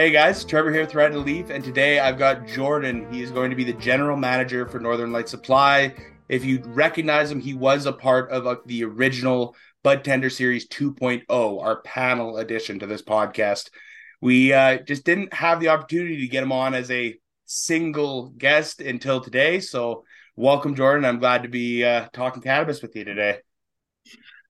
Hey guys, Trevor here, with and Leaf, and today I've got Jordan. He is going to be the general manager for Northern Light Supply. If you recognize him, he was a part of uh, the original Bud Tender Series 2.0, our panel edition to this podcast. We uh, just didn't have the opportunity to get him on as a single guest until today. So, welcome, Jordan. I'm glad to be uh, talking cannabis with you today.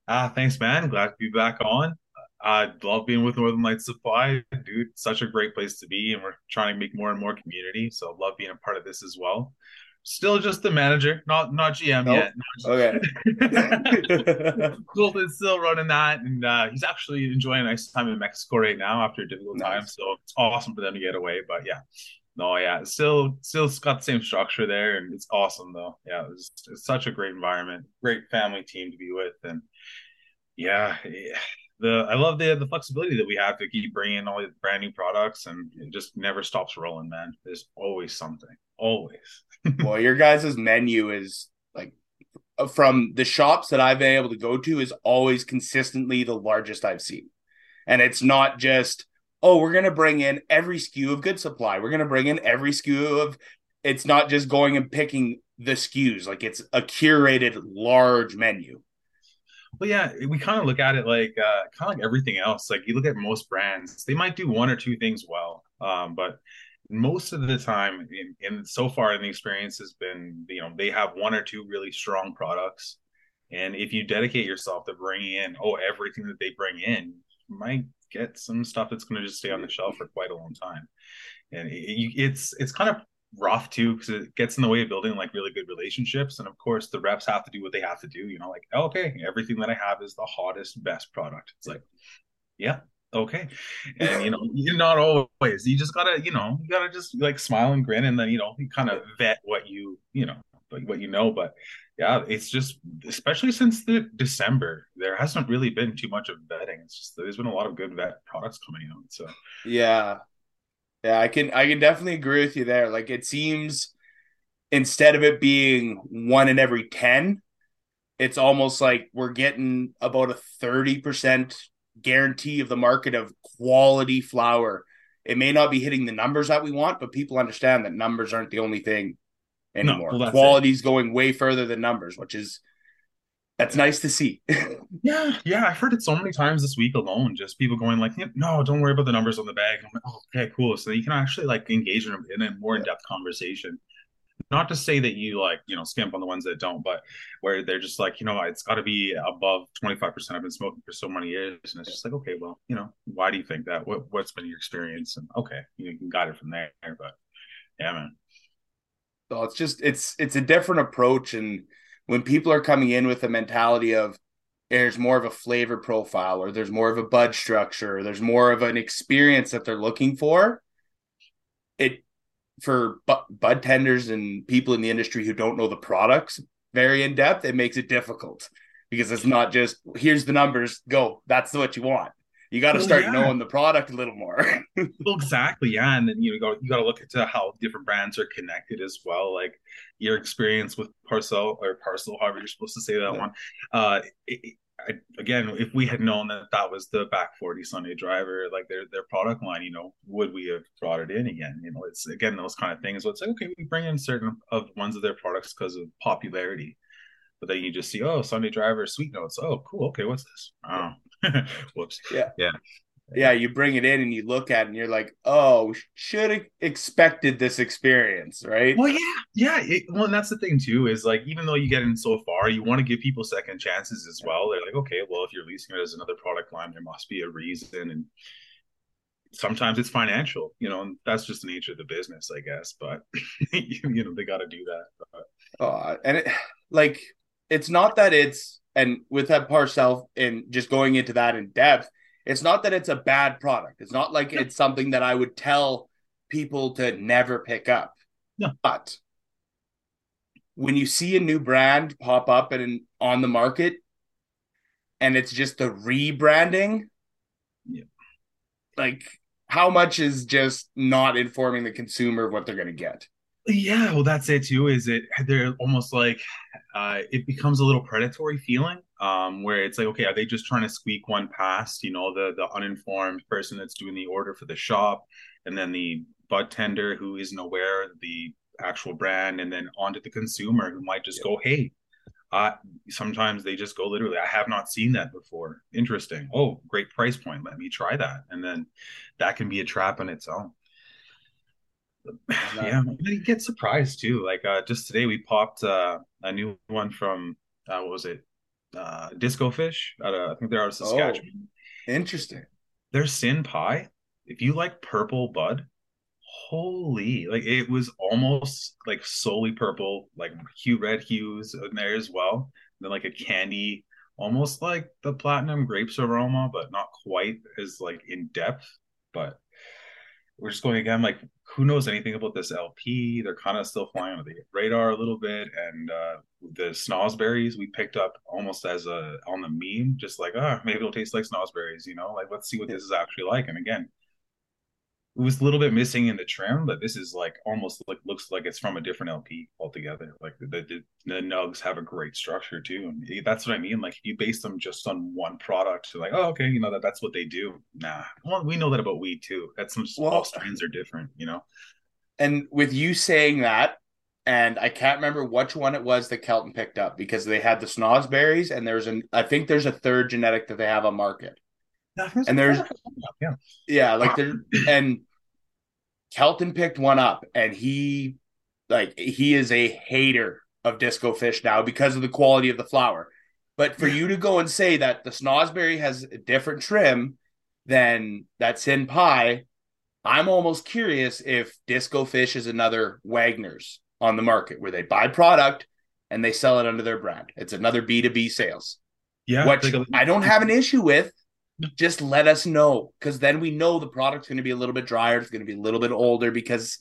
Ah, thanks, man. Glad to be back on. I love being with Northern Light Supply, dude. Such a great place to be, and we're trying to make more and more community. So, I love being a part of this as well. Still just the manager, not not GM nope. yet. Okay. Colton's still running that, and uh, he's actually enjoying a nice time in Mexico right now after a difficult nice. time. So it's awesome for them to get away. But yeah, no, yeah, still still got the same structure there, and it's awesome though. Yeah, it's, it's such a great environment, great family team to be with, and yeah, the I love the the flexibility that we have to keep bringing all these brand new products, and it just never stops rolling, man. There's always something, always. well, your guys' menu is like uh, from the shops that I've been able to go to is always consistently the largest I've seen, and it's not just oh we're gonna bring in every SKU of Good Supply, we're gonna bring in every SKU of. It's not just going and picking the SKUs like it's a curated large menu. Well, yeah, we kind of look at it like uh, kind of like everything else. Like you look at most brands, they might do one or two things well, um, but most of the time, in, in so far in the experience has been, you know, they have one or two really strong products, and if you dedicate yourself to bringing in oh everything that they bring in, you might get some stuff that's going to just stay on the shelf for quite a long time. And it, it's it's kind of rough too because it gets in the way of building like really good relationships and of course the reps have to do what they have to do you know like oh, okay everything that i have is the hottest best product. It's like yeah okay. And you know you're not always you just gotta you know you gotta just like smile and grin and then you know you kind of vet what you you know what you know but yeah it's just especially since the december there hasn't really been too much of vetting. It's just there's been a lot of good vet products coming out so yeah yeah, I can I can definitely agree with you there. Like it seems instead of it being one in every 10, it's almost like we're getting about a 30% guarantee of the market of quality flower. It may not be hitting the numbers that we want, but people understand that numbers aren't the only thing anymore. No, well, Quality's it. going way further than numbers, which is that's nice to see. yeah, yeah, I've heard it so many times this week alone. Just people going like, "No, don't worry about the numbers on the bag." I'm like, "Oh, okay, cool." So you can actually like engage in a, in a more in depth conversation. Not to say that you like you know skimp on the ones that don't, but where they're just like, you know, it's got to be above twenty five percent. I've been smoking for so many years, and it's just like, okay, well, you know, why do you think that? What what's been your experience? And okay, you can got it from there. But yeah, man. So it's just it's it's a different approach and when people are coming in with a mentality of there's more of a flavor profile or there's more of a bud structure or there's more of an experience that they're looking for it for bud tenders and people in the industry who don't know the products very in depth it makes it difficult. Because it's not just here's the numbers go that's what you want you got to well, start yeah. knowing the product a little more. well, exactly, yeah, and then you know you got to look into how different brands are connected as well. Like your experience with Parcel or Parcel, however you're supposed to say that yeah. one. Uh, it, I, again, if we had known that that was the back 40 Sunday driver, like their their product line, you know, would we have brought it in again? You know, it's again those kind of things. So it's like okay, we bring in certain of ones of their products because of popularity, but then you just see, oh, Sunday driver, sweet notes. Oh, cool. Okay, what's this? Oh, Whoops. Yeah. Yeah. Yeah, you bring it in and you look at it and you're like, oh, should have expected this experience, right? Well, yeah, yeah. It, well, and that's the thing too is like, even though you get in so far, you want to give people second chances as well. They're like, okay, well, if you're leasing it as another product line, there must be a reason, and sometimes it's financial, you know, and that's just the nature of the business, I guess. But you know, they got to do that. But... And it, like, it's not that it's and with that parcel and just going into that in depth, it's not that it's a bad product. It's not like it's something that I would tell people to never pick up. No. But when you see a new brand pop up and on the market and it's just the rebranding, yeah. like how much is just not informing the consumer of what they're going to get? Yeah, well, that's it too. Is it they're almost like uh, it becomes a little predatory feeling, um, where it's like, okay, are they just trying to squeak one past, you know, the the uninformed person that's doing the order for the shop? and then the bud tender who isn't aware of the actual brand, and then onto the consumer who might just yeah. go, "Hey, uh, sometimes they just go literally, I have not seen that before. Interesting. Oh, great price point. Let me try that. And then that can be a trap in its own. Yeah, you get surprised too. Like uh, just today, we popped uh, a new one from uh, what was it? Uh, Disco Fish. Out of, I think they're out of Saskatchewan. Oh, interesting. Their Sin Pie. If you like purple bud, holy like it was almost like solely purple like hue red hues in there as well and then like a candy almost like the platinum grapes aroma but not quite as like in depth but we're just going again like who knows anything about this lp they're kind of still flying under the radar a little bit and uh the snozzberries we picked up almost as a on the meme just like ah oh, maybe it'll taste like snozzberries you know? Like let's see what this is actually like and again it was a little bit missing in the trim, but this is like almost like looks like it's from a different LP altogether. Like the the, the nugs have a great structure too, and that's what I mean. Like if you base them just on one product, like oh okay, you know that that's what they do. Nah, well, we know that about weed too. That's some well, all strains are different, you know. And with you saying that, and I can't remember which one it was that Kelton picked up because they had the snozzberries, and there's an I think there's a third genetic that they have on market and there's yeah, yeah, like there and Kelton picked one up, and he like he is a hater of disco fish now because of the quality of the flower. But for you to go and say that the snozzberry has a different trim than that sin pie, I'm almost curious if disco fish is another Wagner's on the market where they buy product and they sell it under their brand. It's another B2B sales. Yeah. Which I don't have an issue with just let us know because then we know the product's going to be a little bit drier it's going to be a little bit older because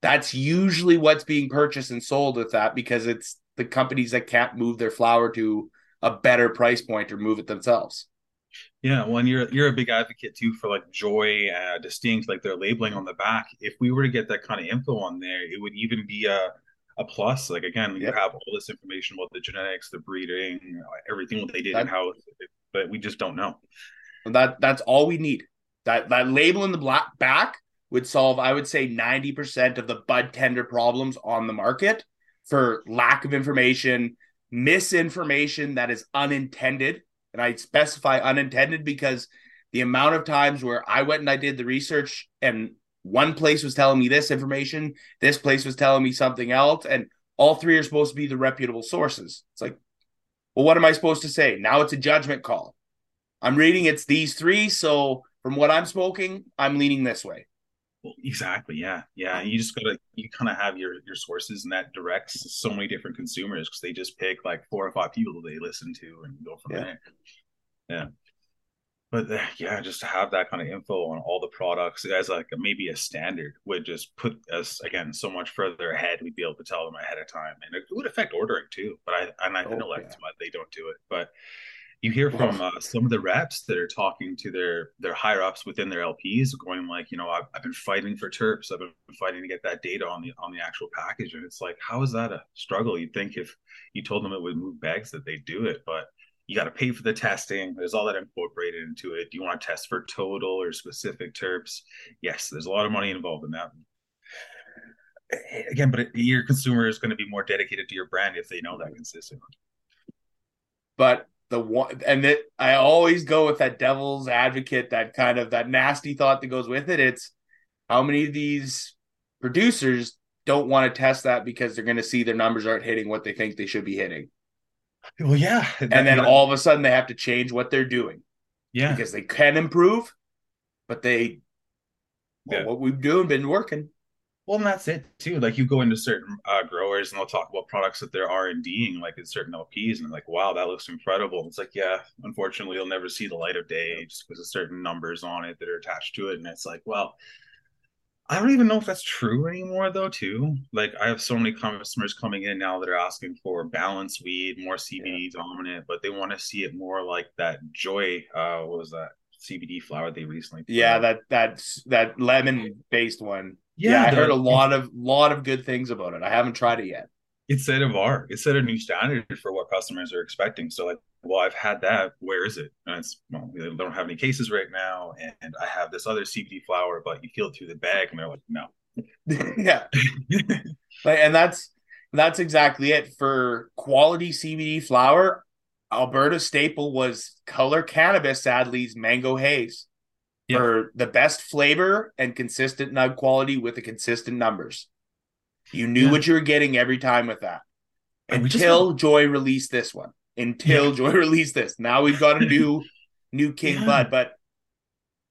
that's usually what's being purchased and sold with that because it's the companies that can't move their flower to a better price point or move it themselves. Yeah well and you're you're a big advocate too for like joy uh, distinct like their labeling on the back. If we were to get that kind of info on there it would even be a a plus. Like again yep. you have all this information about the genetics the breeding everything what they did that, and how but we just don't know that that's all we need. That that label in the black back would solve, I would say, 90% of the bud tender problems on the market for lack of information, misinformation that is unintended. And I specify unintended because the amount of times where I went and I did the research and one place was telling me this information, this place was telling me something else, and all three are supposed to be the reputable sources. It's like, well, what am I supposed to say? Now it's a judgment call. I'm reading it's these three. So from what I'm smoking, I'm leaning this way. Well, exactly. Yeah. Yeah. You just gotta you kind of have your your sources and that directs so many different consumers because they just pick like four or five people they listen to and go from yeah. there. Yeah. But uh, yeah, just to have that kind of info on all the products as like a, maybe a standard would just put us again so much further ahead. We'd be able to tell them ahead of time, and it would affect ordering too. But I and I oh, know like yeah. they don't do it. But you hear from uh, some of the reps that are talking to their their higher ups within their LPs, going like, you know, I've, I've been fighting for terps, I've been fighting to get that data on the on the actual package, and it's like, how is that a struggle? You'd think if you told them it would move bags that they'd do it, but you got to pay for the testing. There's all that incorporated into it. Do you want to test for total or specific terps? Yes, there's a lot of money involved in that. Again, but your consumer is going to be more dedicated to your brand if they know that consistently. But the one and that I always go with that devil's advocate, that kind of that nasty thought that goes with it. It's how many of these producers don't want to test that because they're going to see their numbers aren't hitting what they think they should be hitting. Well, yeah, and then all of a sudden they have to change what they're doing. Yeah, because they can improve, but they well, yeah. what we've doing been working. Well, and that's it too. Like you go into certain uh, growers and they'll talk about products that they're R and Ding, like in certain LPs, and like, wow, that looks incredible. It's like, yeah, unfortunately, you'll never see the light of day just because of certain numbers on it that are attached to it. And it's like, well, I don't even know if that's true anymore, though. Too like, I have so many customers coming in now that are asking for balanced weed, more CBD yeah. dominant, but they want to see it more like that Joy. Uh, what was that CBD flower they recently? Yeah, out. that that's that lemon based one. Yeah, yeah I heard a lot of lot of good things about it. I haven't tried it yet. it set a bar. It set a new standard for what customers are expecting. So like, well, I've had that. Where is it? And it's well, they don't have any cases right now, and I have this other CBD flower, but you feel it through the bag, and they're like, no. yeah, like, and that's that's exactly it for quality CBD flower. Alberta staple was Color Cannabis, sadly's Mango Haze yeah. for the best flavor and consistent nug quality with the consistent numbers. You knew yeah. what you were getting every time with that. Until Joy released this one. Until yeah. Joy released this. Now we've got a new new King Bud, but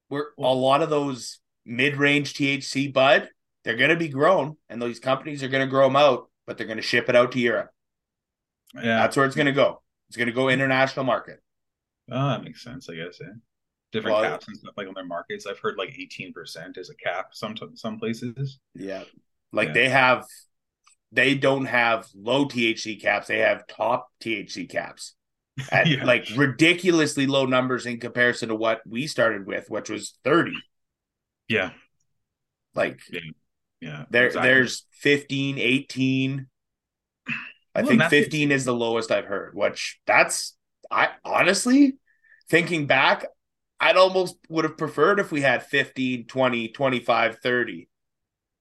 we're a lot of those mid-range THC bud, they're going to be grown and those companies are going to grow them out, but they're going to ship it out to Europe. Yeah. That's where it's going to go. It's going to go international market. Oh, that makes sense, I guess. Yeah. Different well, caps and stuff like on their markets. I've heard like 18% is a cap some some places. Yeah. Like yeah. they have they don't have low THC caps, they have top THC caps. At yeah. like ridiculously low numbers in comparison to what we started with, which was 30. Yeah. Like yeah, yeah there exactly. there's 15, 18. I well, think 15 is the lowest I've heard, which that's I honestly thinking back, I'd almost would have preferred if we had 15, 20, 25, 30.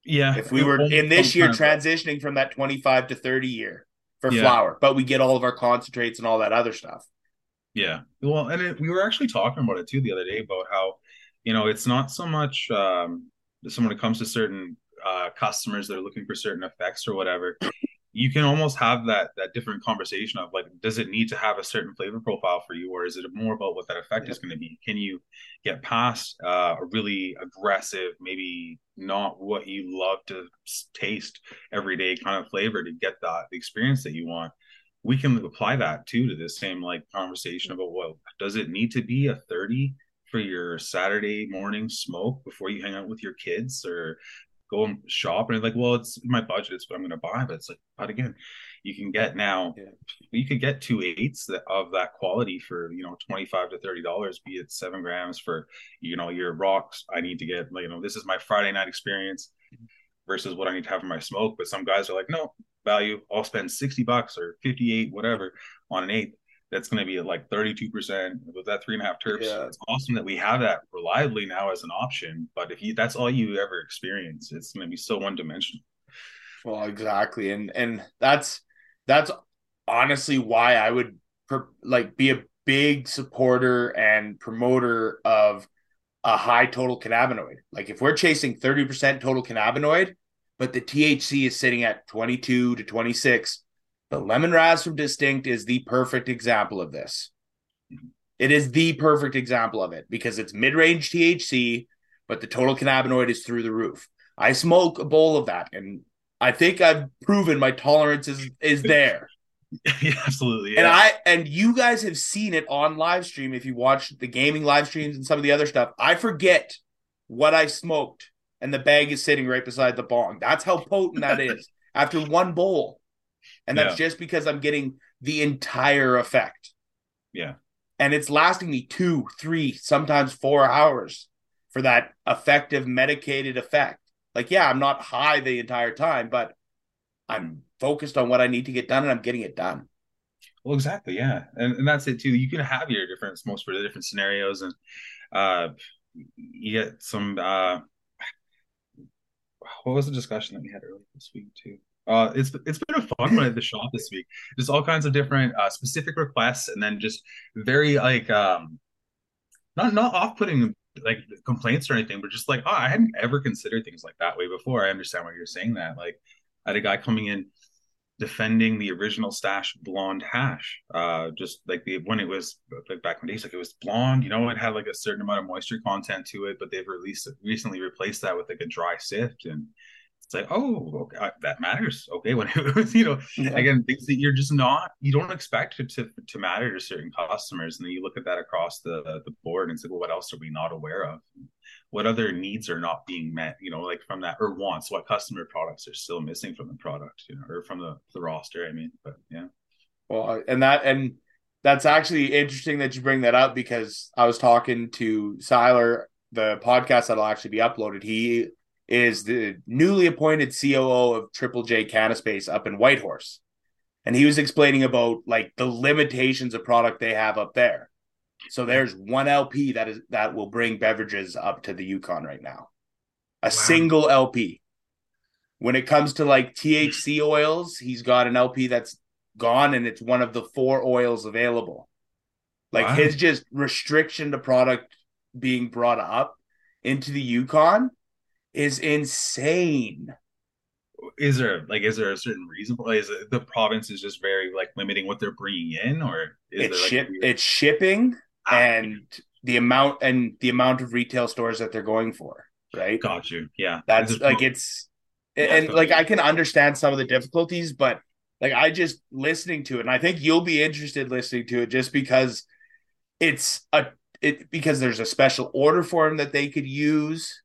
Yeah. If we were in this year transitioning from that 25 to 30 year for yeah. flower, but we get all of our concentrates and all that other stuff. Yeah. Well, and it, we were actually talking about it too the other day about how, you know, it's not so much um, when it comes to certain uh, customers that are looking for certain effects or whatever you can almost have that that different conversation of like does it need to have a certain flavor profile for you or is it more about what that effect yeah. is going to be can you get past uh, a really aggressive maybe not what you love to taste every day kind of flavor to get that the experience that you want we can apply that too to this same like conversation about well does it need to be a 30 for your Saturday morning smoke before you hang out with your kids or go and shop and like, well, it's my budget, it's what I'm gonna buy. But it's like, but again, you can get now yeah. you could get two eights of that quality for you know 25 to 30 dollars be it seven grams for you know your rocks i need to get like you know this is my friday night experience versus what i need to have for my smoke but some guys are like no value i'll spend 60 bucks or 58 whatever on an eighth that's going to be like 32% with that three and a half terps. Yeah. It's awesome that we have that reliably now as an option. But if you that's all you ever experience, it's going to be so one dimensional. Well, exactly, and and that's that's honestly why I would per, like be a big supporter and promoter of a high total cannabinoid. Like if we're chasing 30% total cannabinoid, but the THC is sitting at 22 to 26, the lemon raz from Distinct is the perfect example of this. It is the perfect example of it because it's mid range THC, but the total cannabinoid is through the roof. I smoke a bowl of that, and I think I've proven my tolerance is, is there. yeah, absolutely. Yeah. And I and you guys have seen it on live stream if you watch the gaming live streams and some of the other stuff. I forget what I smoked, and the bag is sitting right beside the bong. That's how potent that is after one bowl. And that's yeah. just because I'm getting the entire effect. Yeah. And it's lasting me two, three, sometimes four hours for that effective medicated effect. Like, yeah, I'm not high the entire time, but I'm focused on what I need to get done and I'm getting it done. Well, exactly. Yeah. And, and that's it too. You can have your different smokes for the different scenarios and uh, you get some, uh, what was the discussion that we had earlier this week too? Uh, it's it's been a fun one at the shop this week. Just all kinds of different uh, specific requests, and then just very like um, not not off putting like complaints or anything, but just like oh, I hadn't ever considered things like that way before. I understand why you're saying that. Like I had a guy coming in defending the original stash blonde hash uh just like the when it was like back in the days like it was blonde you know it had like a certain amount of moisture content to it but they've released recently replaced that with like a dry sift and it's like, oh, okay, that matters. Okay, when it was, you know, yeah. again, things that you're just not, you don't expect it to to matter to certain customers, and then you look at that across the the board and say, well, what else are we not aware of? What other needs are not being met? You know, like from that or wants, what customer products are still missing from the product, you know, or from the the roster? I mean, but yeah. Well, uh, and that and that's actually interesting that you bring that up because I was talking to Siler, the podcast that'll actually be uploaded. He is the newly appointed COO of Triple J Canna Space up in Whitehorse. and he was explaining about like the limitations of product they have up there. So there's one LP that is that will bring beverages up to the Yukon right now. A wow. single LP. When it comes to like THC oils, he's got an LP that's gone and it's one of the four oils available. Like wow. his just restriction to product being brought up into the Yukon is insane. Is there like is there a certain reason? Is it, the province is just very like limiting what they're bringing in, or is it's ship weird... it's shipping ah, and the amount and the amount of retail stores that they're going for, right? Got you. Yeah, that's like it's yeah, and like I can understand some of the difficulties, but like I just listening to it, and I think you'll be interested listening to it just because it's a it because there's a special order form that they could use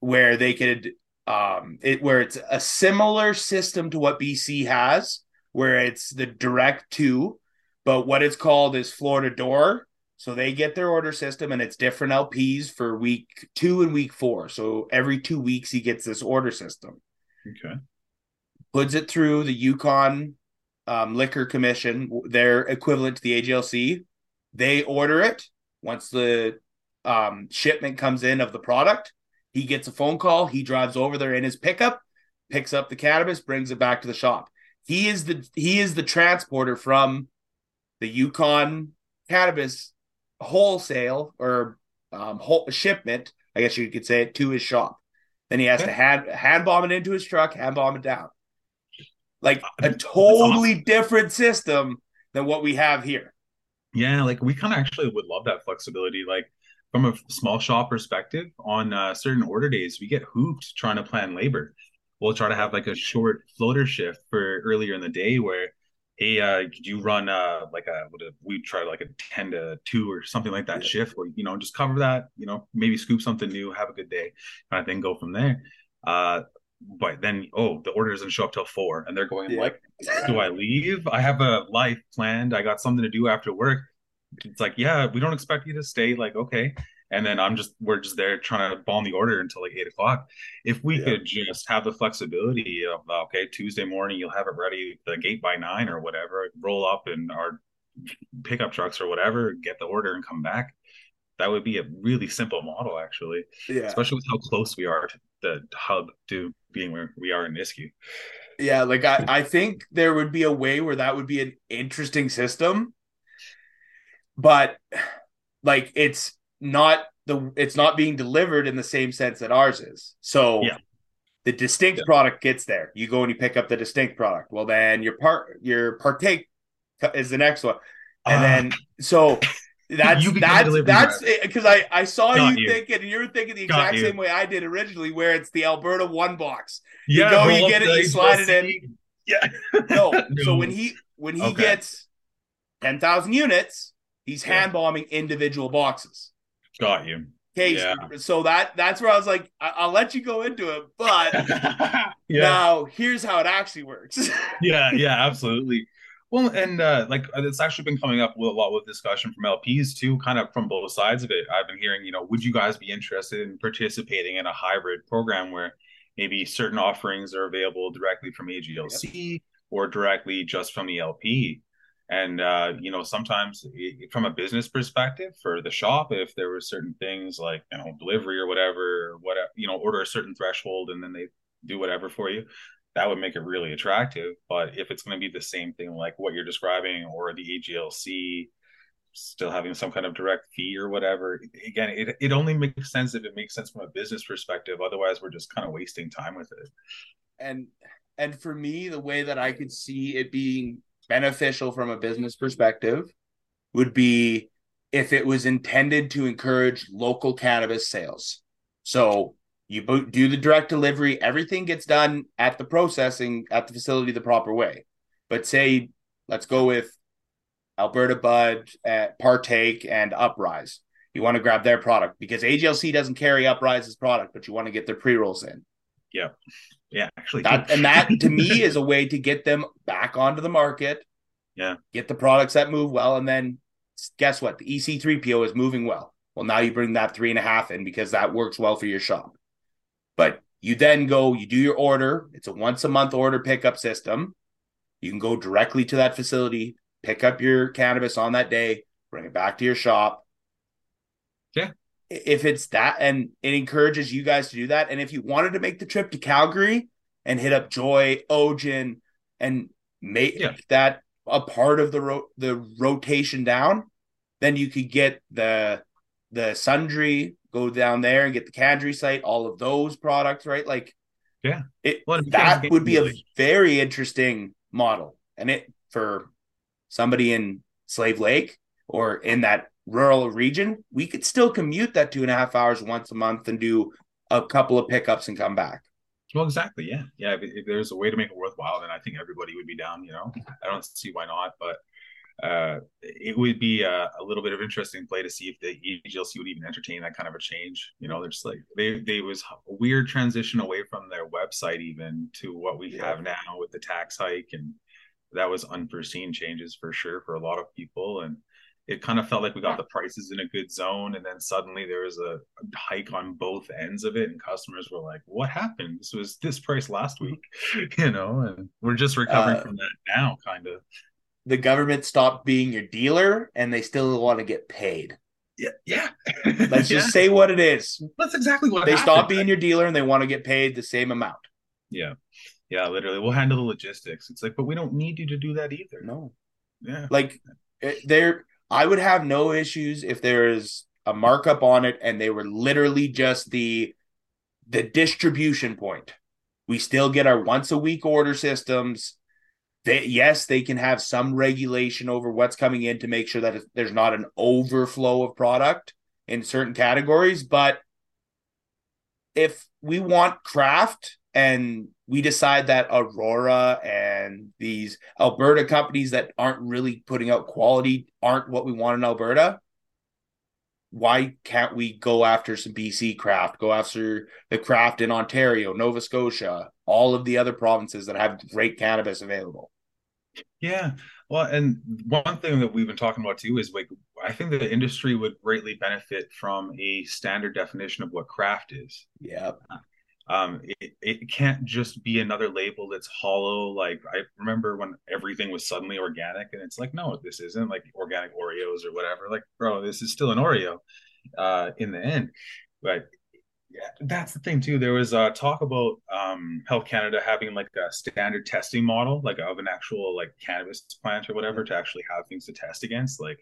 where they could um it where it's a similar system to what BC has where it's the direct to but what it's called is floor to door. So they get their order system and it's different LPs for week 2 and week 4 so every 2 weeks he gets this order system. Okay. Puts it through the Yukon um, liquor commission they're equivalent to the AGLC they order it. Once the um, shipment comes in of the product he gets a phone call. He drives over there in his pickup, picks up the cannabis, brings it back to the shop. He is the he is the transporter from the Yukon cannabis wholesale or um, whole, shipment, I guess you could say it, to his shop. Then he has okay. to hand hand bomb it into his truck, hand bomb it down. Like a totally awesome. different system than what we have here. Yeah, like we kind of actually would love that flexibility. Like from a small shop perspective, on uh, certain order days, we get hooped trying to plan labor. We'll try to have like a short floater shift for earlier in the day where, hey, uh, could you run uh, like a, we try like a 10 to 2 or something like that yeah. shift where, you know, just cover that, you know, maybe scoop something new, have a good day, kind of thing, go from there. Uh, but then oh the order doesn't show up till four and they're going yeah. like do i leave i have a life planned i got something to do after work it's like, yeah, we don't expect you to stay. Like, okay. And then I'm just, we're just there trying to bomb the order until like eight o'clock. If we yeah. could just have the flexibility of, uh, okay, Tuesday morning, you'll have it ready, the gate by nine or whatever, roll up in our pickup trucks or whatever, get the order and come back. That would be a really simple model, actually. Yeah. Especially with how close we are to the hub to being where we are in Nisku. Yeah, like I, I think there would be a way where that would be an interesting system but like it's not the it's not being delivered in the same sense that ours is. So yeah. the distinct yeah. product gets there. You go and you pick up the distinct product. Well, then your part your partake is the next one, and uh, then so. That's that's that's because I I saw you, you, thinking and you're thinking the exact same way I did originally, where it's the Alberta one box. You yeah, go, you get it, you slide it in. Yeah. no, no, so when he when he okay. gets ten thousand units, He's yeah. hand bombing individual boxes. Got you. Okay, yeah. so that that's where I was like, I- will let you go into it, but yeah. now here's how it actually works. yeah, yeah, absolutely. Well, and uh, like it's actually been coming up with a lot with discussion from LPs too, kind of from both sides of it. I've been hearing, you know, would you guys be interested in participating in a hybrid program where maybe certain offerings are available directly from AGLC yep. or directly just from the LP? And uh, you know sometimes from a business perspective for the shop if there were certain things like you know delivery or whatever whatever you know order a certain threshold and then they do whatever for you that would make it really attractive. But if it's going to be the same thing like what you're describing or the aglc still having some kind of direct fee or whatever again it, it only makes sense if it makes sense from a business perspective. Otherwise we're just kind of wasting time with it. And and for me the way that i could see it being beneficial from a business perspective would be if it was intended to encourage local cannabis sales. So you do the direct delivery, everything gets done at the processing at the facility the proper way. But say, let's go with Alberta Bud, uh, Partake, and Uprise. You want to grab their product because AGLC doesn't carry Uprise's product, but you want to get their pre rolls in. Yeah. Yeah, actually, that, and that to me is a way to get them back onto the market. Yeah, get the products that move well, and then guess what? The EC3PO is moving well. Well, now you bring that three and a half in because that works well for your shop. But you then go, you do your order. It's a once a month order pickup system. You can go directly to that facility, pick up your cannabis on that day, bring it back to your shop. If it's that, and it encourages you guys to do that. And if you wanted to make the trip to Calgary and hit up Joy, Ogen, and make Yeah. that a part of the ro- the rotation down, then you could get the the sundry, go down there and get the Cadre site, all of those products, right? Like, Yeah. it Well, it that would be a very interesting model, and it for somebody in Slave Lake or in that rural region, we could still commute that two and a half hours once a month and do a couple of pickups and come back. Well, exactly. Yeah. Yeah. If, if there's a way to make it worthwhile, then I think everybody would be down, you know, I don't see why not, but uh, it would be a, a little bit of interesting play to see if the AGLC would even entertain that kind of a change. You know, they're just like they they was a weird transition away from their website even to what we Yeah. have now with the tax hike, and that was unforeseen changes for sure for a lot of people. And it kind of felt like we got the prices in a good zone, and then suddenly there was a, a hike on both ends of it, and customers were like, "What happened? This was this price last week," you know, and we're just recovering Uh, from that now, kind of. The government stopped being your dealer, and they still want to get paid. Yeah, yeah. Let's Yeah. just say what it is. That's exactly what They happened. stop being your dealer, and they want to get paid the same amount. Yeah, yeah. Literally, we'll handle the logistics. It's like, but we don't need you to do that either. No, Yeah, like it- there i would have no issues if there is a markup on it and they were literally just the the distribution point. We still get our once a week order systems. They yes they can have some regulation over what's coming in to make sure that there's not an overflow of product in certain categories but if we want craft and we decide that Aurora and these Alberta companies that aren't really putting out quality aren't what we want in Alberta, why can't we go after some BC craft, go after the craft in Ontario, Nova Scotia, all of the other provinces that have great cannabis available? yeah. Well, and one thing that we've been talking about too is like, I think the industry would greatly benefit from a standard definition of what craft is. Yeah. Um, it, it can't just be another label that's hollow. Like I remember when everything was suddenly organic, and it's like, no, this isn't like organic Oreos or whatever. Like, bro, this is still an Oreo uh, in the end. But yeah, that's the thing too. There was uh, talk about um, Health Canada having like a standard testing model, like of an actual like cannabis plant or whatever, to actually have things to test against. Like,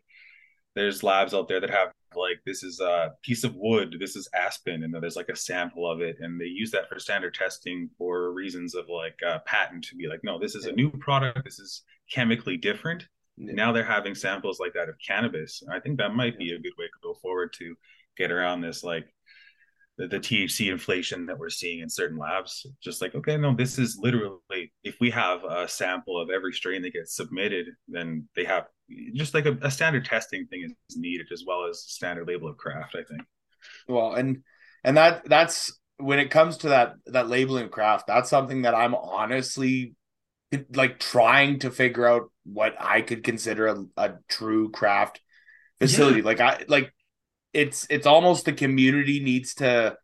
there's labs out there that have like this is a piece of wood, this is aspen, and then there's like a sample of it, and they use that for standard testing for reasons of like uh, patent to be like, no, this is a new product, this is chemically different. Now they're having samples like that of cannabis. I think that might be a good way to go forward to get around this like the, the THC inflation that we're seeing in certain labs. Just like, okay, no, this is literally if we have a sample of every strain that gets submitted, then they have just like a, a standard testing thing is needed as well as standard label of craft. I think. Well, and and that that's when it comes to that that labeling craft, that's something that I'm honestly like trying to figure out what I could consider a, a true craft facility. Like I like it's it's almost the community needs to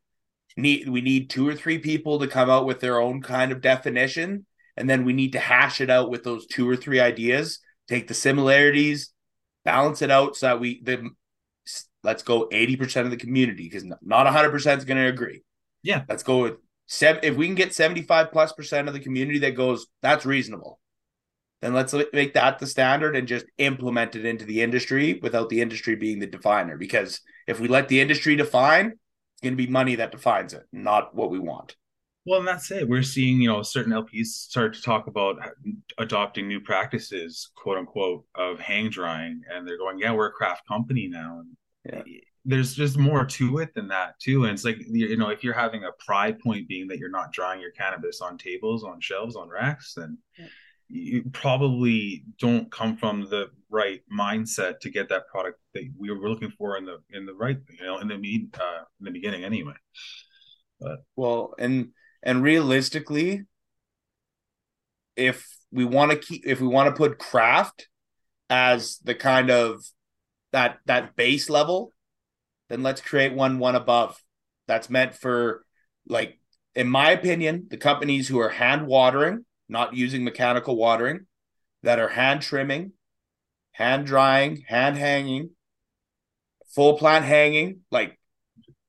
need we need two or three people to come out with their own kind of definition and then we need to hash it out with those two or three ideas take the similarities balance it out so that we the let's go 80% of the community because not 100% is going to agree Yeah. let's go with seven if we can get 75 plus percent of the community that goes that's reasonable then let's make that the standard and just implement it into the industry without the industry being the definer because if we let the industry define it's going to be money that defines it not what we want Well, and that's it. We're seeing, you know, certain LPs start to talk about adopting new practices, quote unquote, of hang drying, and they're going, "Yeah, we're a craft company now." And Yeah. there's just more to it than that, too. And it's like, you know, if you're having a pride point being that you're not drying your cannabis on tables, on shelves, on racks, then Yeah. you probably don't come from the right mindset to get that product that we were looking for in the in the right, you know, in the uh, in the beginning, anyway. well and and realistically if we want to keep if we want to put craft as the kind of that that base level then let's create one one above that's meant for like in my opinion the companies who are hand watering not using mechanical watering that are hand trimming, hand drying, hand hanging, full plant hanging. Like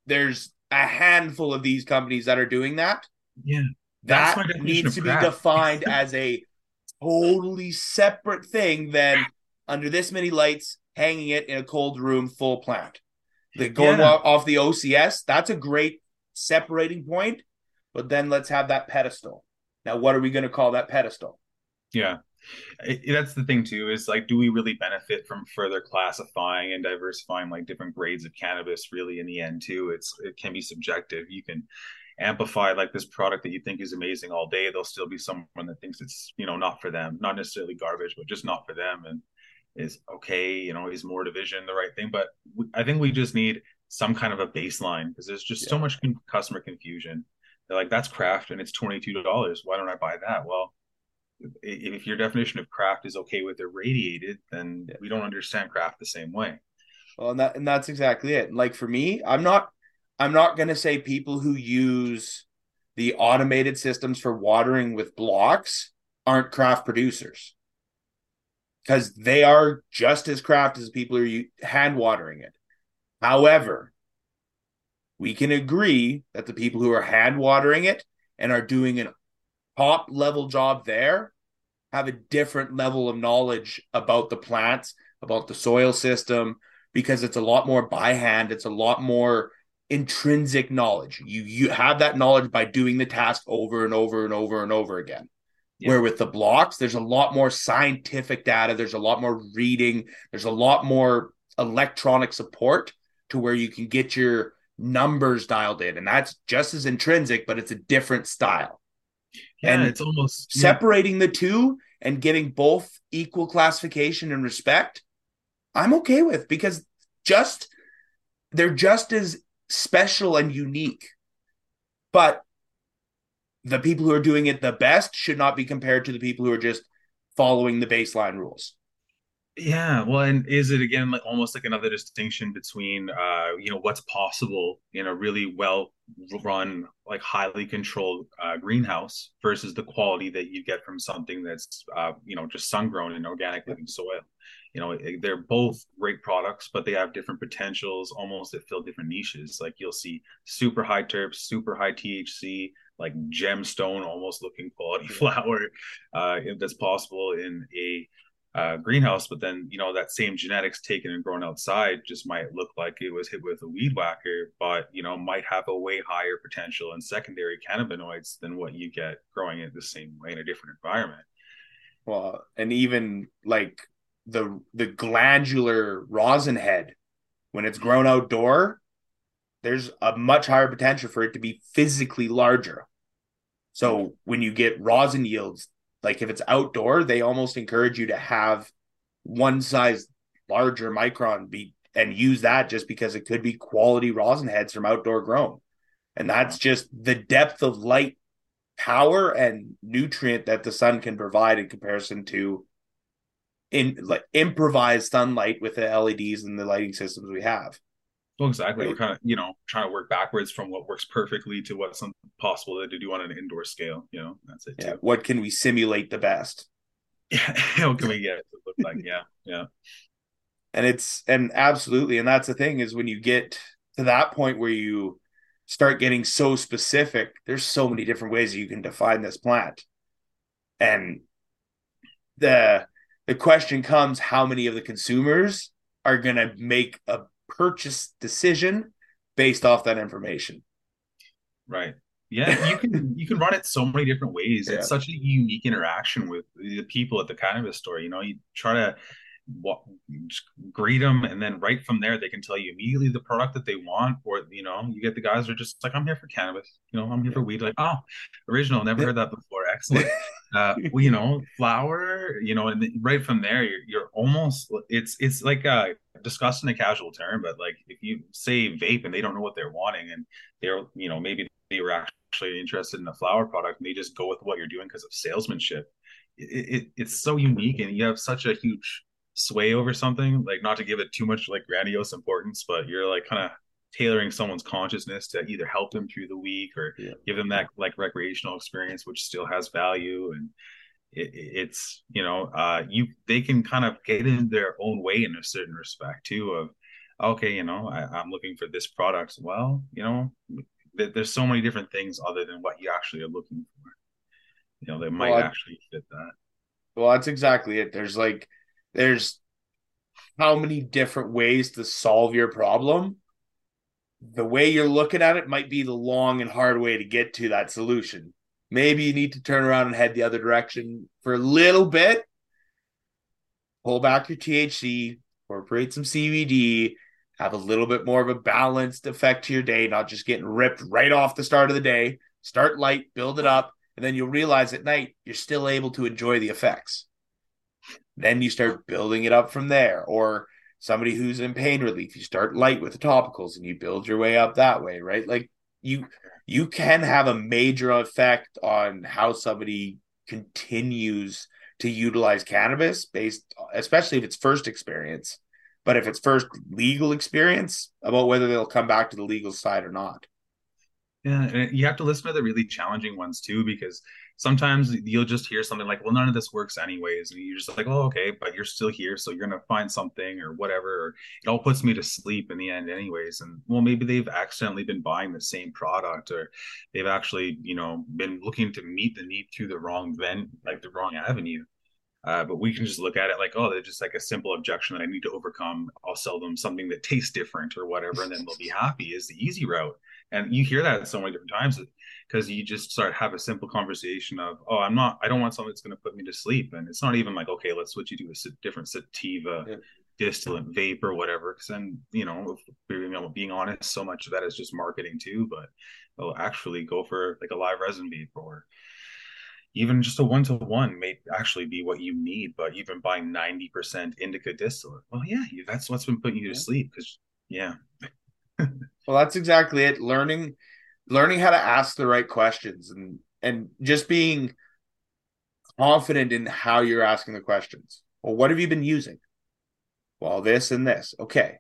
there's a handful of these companies that are doing that. Yeah. That needs to be defined as a totally separate thing than under this many lights, hanging it in a cold room, full plant. The going yeah. off the OCS, that's a great separating point. But then let's have that pedestal. Now, what are we going to call that pedestal? Yeah. It, that's the thing too is like do we really benefit from further classifying and diversifying like different grades of cannabis really in the end too it's it can be subjective you can amplify like this product that you think is amazing all day there'll still be someone that thinks it's you know not for them not necessarily garbage but just not for them and is okay you know is more division the right thing but i think we just need some kind of a baseline because there's just yeah. so much customer confusion. They're like that's craft and it's $22 why don't i buy that? Well if your definition of craft is okay with irradiated then yeah. we don't understand craft the same way. Well and that and that's exactly it. Like for me i'm not i'm not going to say people who use the automated systems for watering with blocks aren't craft producers because they are just as craft as people who are hand watering it. However, we can agree that the people who are hand watering it and are doing an top level job there have a different level of knowledge about the plants, about the soil system, because it's a lot more by hand. It's a lot more intrinsic knowledge. You you have that knowledge by doing the task over and over and over and over again. Yeah. Where with the blocks, there's a lot more scientific data, there's a lot more reading, there's a lot more electronic support to where you can get your numbers dialed in. And that's just as intrinsic, but it's a different style. Yeah, and it's almost separating yeah. the two and getting both equal classification and respect. I'm okay with because just they're just as special and unique. But the people who are doing it the best should not be compared to the people who are just following the baseline rules. Yeah, well, and is it again like almost like another distinction between uh, you know what's possible in a really well run, like highly controlled uh, greenhouse versus the quality that you get from something that's uh, you know just sun grown in organic living soil. You know, they're both great products, but they have different potentials, almost that fill different niches. Like you'll see super high terps, super high THC, like gemstone almost looking quality flower uh, that's possible in a uh, greenhouse, but then you know that same genetics taken and grown outside just might look like it was hit with a weed whacker, but you know might have a way higher potential in secondary cannabinoids than what you get growing it the same way in a different environment. Well, and even like the the glandular rosin head when it's grown outdoor, there's a much higher potential for it to be physically larger. So mm-hmm. when you get rosin yields, like if it's outdoor, they almost encourage you to have one size larger micron be and use that just because it could be quality rosin heads from outdoor grown. And mm-hmm. that's just the depth of light power and nutrient that the sun can provide in comparison to in like improvised sunlight with the LEDs and the lighting systems we have. Well, exactly. We're kind of, you know, trying to work backwards from what works perfectly to what's possible to do on an indoor scale. You know, that's it. Yeah. Too. What can we simulate the best? Yeah. what can we get it to look like? Yeah. Yeah. And it's, and absolutely. And that's the thing is when you get to that point where you start getting so specific, there's so many different ways you can define this plant. And the, the question comes how many of the consumers are going to make a purchase decision based off that information. Right. Yeah, you can you can run it so many different ways. Yeah. It's such a unique interaction with the people at the cannabis store. You know, you try to what greet them and then right from there they can tell you immediately the product that they want or you know you get the guys are just like i'm here for cannabis you know i'm here for weed like oh original never heard that before excellent uh you know flower you know and right from there you're, you're almost it's it's like uh discussed in a casual term but like if you say vape and they don't know what they're wanting and they're you know maybe they were actually interested in a flower product and they just go with what you're doing because of salesmanship it, it, it's so unique and you have such a huge sway over something like not to give it too much like grandiose importance but you're like kind of tailoring someone's consciousness to either help them through the week or yeah. give them that like recreational experience which still has value. And it, it's you know uh you they can kind of get in their own way in a certain respect too of okay you know I, i'm looking for this product well. You know th- there's so many different things other than what you actually are looking for you know that might well, actually fit that. Well that's exactly it. There's like there's how many different ways to solve your problem the way you're looking at it might be the long and hard way to get to that solution Maybe you need to turn around and head the other direction for a little bit. Pull back your THC, incorporate some CBD, have a little bit more of a balanced effect to your day, not just getting ripped right off the start of the day. Start light, build it up, and then you'll realize at night you're still able to enjoy the effects. Then you start building it up from there. Or somebody who's in pain relief, you start light with the topicals and you build your way up that way, right? Like you you can have a major effect on how somebody continues to utilize cannabis based especially if it's first experience but if it's first legal experience about whether they'll come back to the legal side or not yeah and you have to listen to the really challenging ones too because sometimes you'll just hear something like, well, none of this works anyways. And you're just like, oh, okay, but you're still here. So you're going to find something or whatever. Or it all puts me to sleep in the end, anyways. And well, maybe they've accidentally been buying the same product or they've actually, you know, been looking to meet the need through the wrong vent, like the wrong avenue. Uh, but we can just look at it like, oh, they're just like a simple objection that I need to overcome. I'll sell them something that tastes different or whatever, and then they'll be happy. Is the easy route, and you hear that so many different times because you just start have a simple conversation of, oh, I'm not, I don't want something that's going to put me to sleep, and it's not even like, okay, let's switch you to a different sativa. Yeah. distillate vape or whatever because then you know being honest so much of that is just marketing too but they'll actually go for like a live resin vape or even just a one to one may actually be what you need, but even buying 90% indica distillate, well, yeah, that's what's been putting you to sleep because, yeah. well, that's exactly it. Learning, learning how to ask the right questions and, and just being confident in how you're asking the questions. Well, what have you been using? Well, this and this. Okay.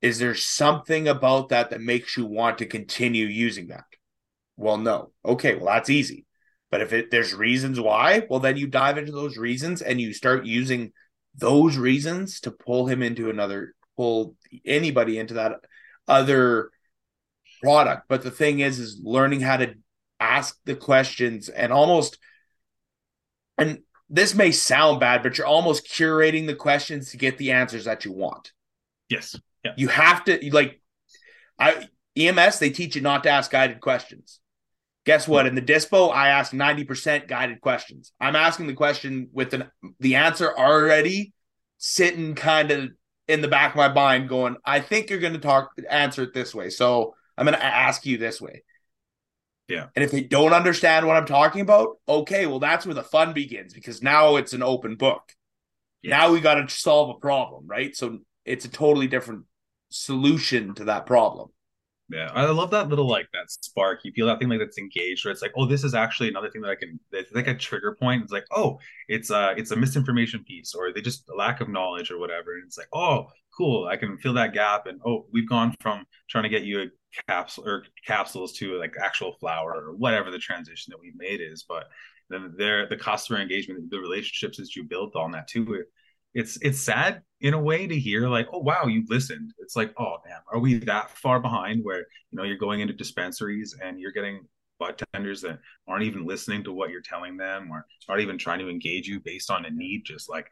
Is there something about that that makes you want to continue using that? Well, no. Okay. Well, that's easy but if it, there's reasons why, well, then you dive into those reasons and you start using those reasons to pull him into another, pull anybody into that other product. But the thing is, is learning how to ask the questions and almost, and this may sound bad, but you're almost curating the questions to get the answers that you want. Yes. Yeah. You have to like I EMS, they teach you not to ask guided questions. Guess what? In the dispo, I ask 90% guided questions. I'm asking the question with the, the answer already sitting kind of in the back of my mind, going, I think you're going to talk answer it this way. So I'm going to ask you this way. Yeah. And if they don't understand what I'm talking about, okay, well, that's where the fun begins because now it's an open book. Yes. Now we got to solve a problem, right? So it's a totally different solution to that problem. Yeah, I love that little like that spark. You feel that thing like that's engaged, where it's like, oh, this is actually another thing that I can. It's like a trigger point. It's like, oh, it's a it's a misinformation piece, or they just lack of knowledge or whatever. And it's like, oh, cool, I can fill that gap. And oh, we've gone from trying to get you a capsule or capsules to like actual flower or whatever the transition that we've made is. But then there, the customer engagement, the relationships that you built on that too it's it's sad in a way to hear like oh wow you listened. It's like oh damn are we that far behind where you know you're going into dispensaries and you're getting bud tenders that aren't even listening to what you're telling them or aren't even trying to engage you based on a need? Just like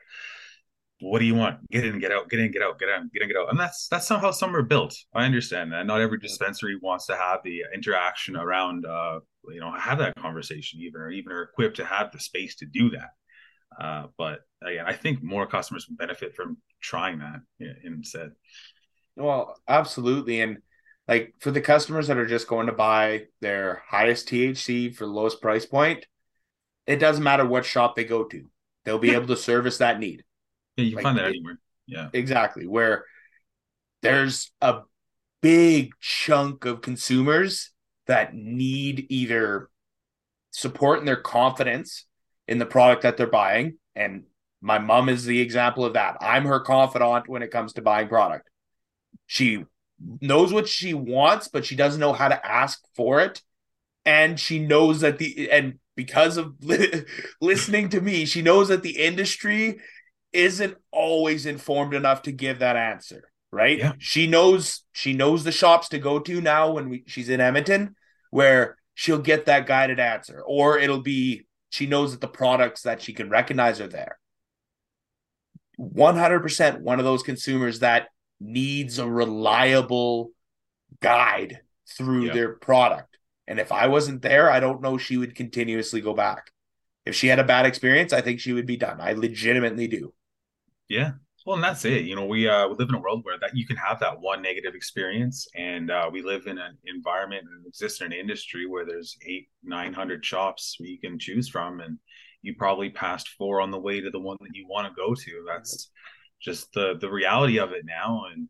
what do you want? Get in get out get in get out get in get in get out. And that's that's how some are built. I understand that. Not every dispensary wants to have the interaction around uh you know have that conversation even or even are equipped to have the space to do that uh, but again, I think more customers will benefit from trying that instead. Well, absolutely. And like for the customers that are just going to buy their highest THC for the lowest price point, it doesn't matter what shop they go to, they'll be able to service that need. Yeah, you like, find that anywhere. Yeah, exactly. Where there's a big chunk of consumers that need either support in their confidence in the product that they're buying. And my mom is the example of that. I'm her confidant when it comes to buying product. She knows what she wants, but she doesn't know how to ask for it and she knows that the and because of li- listening to me, she knows that the industry isn't always informed enough to give that answer. Right? Yeah. She knows she knows the shops to go to now when we, she's in Edmonton, where she'll get that guided answer, or it'll be she knows that the products that she can recognize are there. 100% one of those consumers that needs a reliable guide through Yep. their product. And if I wasn't there, I don't know she would continuously go back. If she had a bad experience, I think she would be done. I legitimately do. Yeah. Well, and that's it. You know, we uh we live in a world where that you can have that one negative experience, and uh, we live in an environment and exist in an industry where there's eight, nine hundred shops you can choose from, and you probably passed four on the way to the one that you want to go to. That's just the the reality of it now, and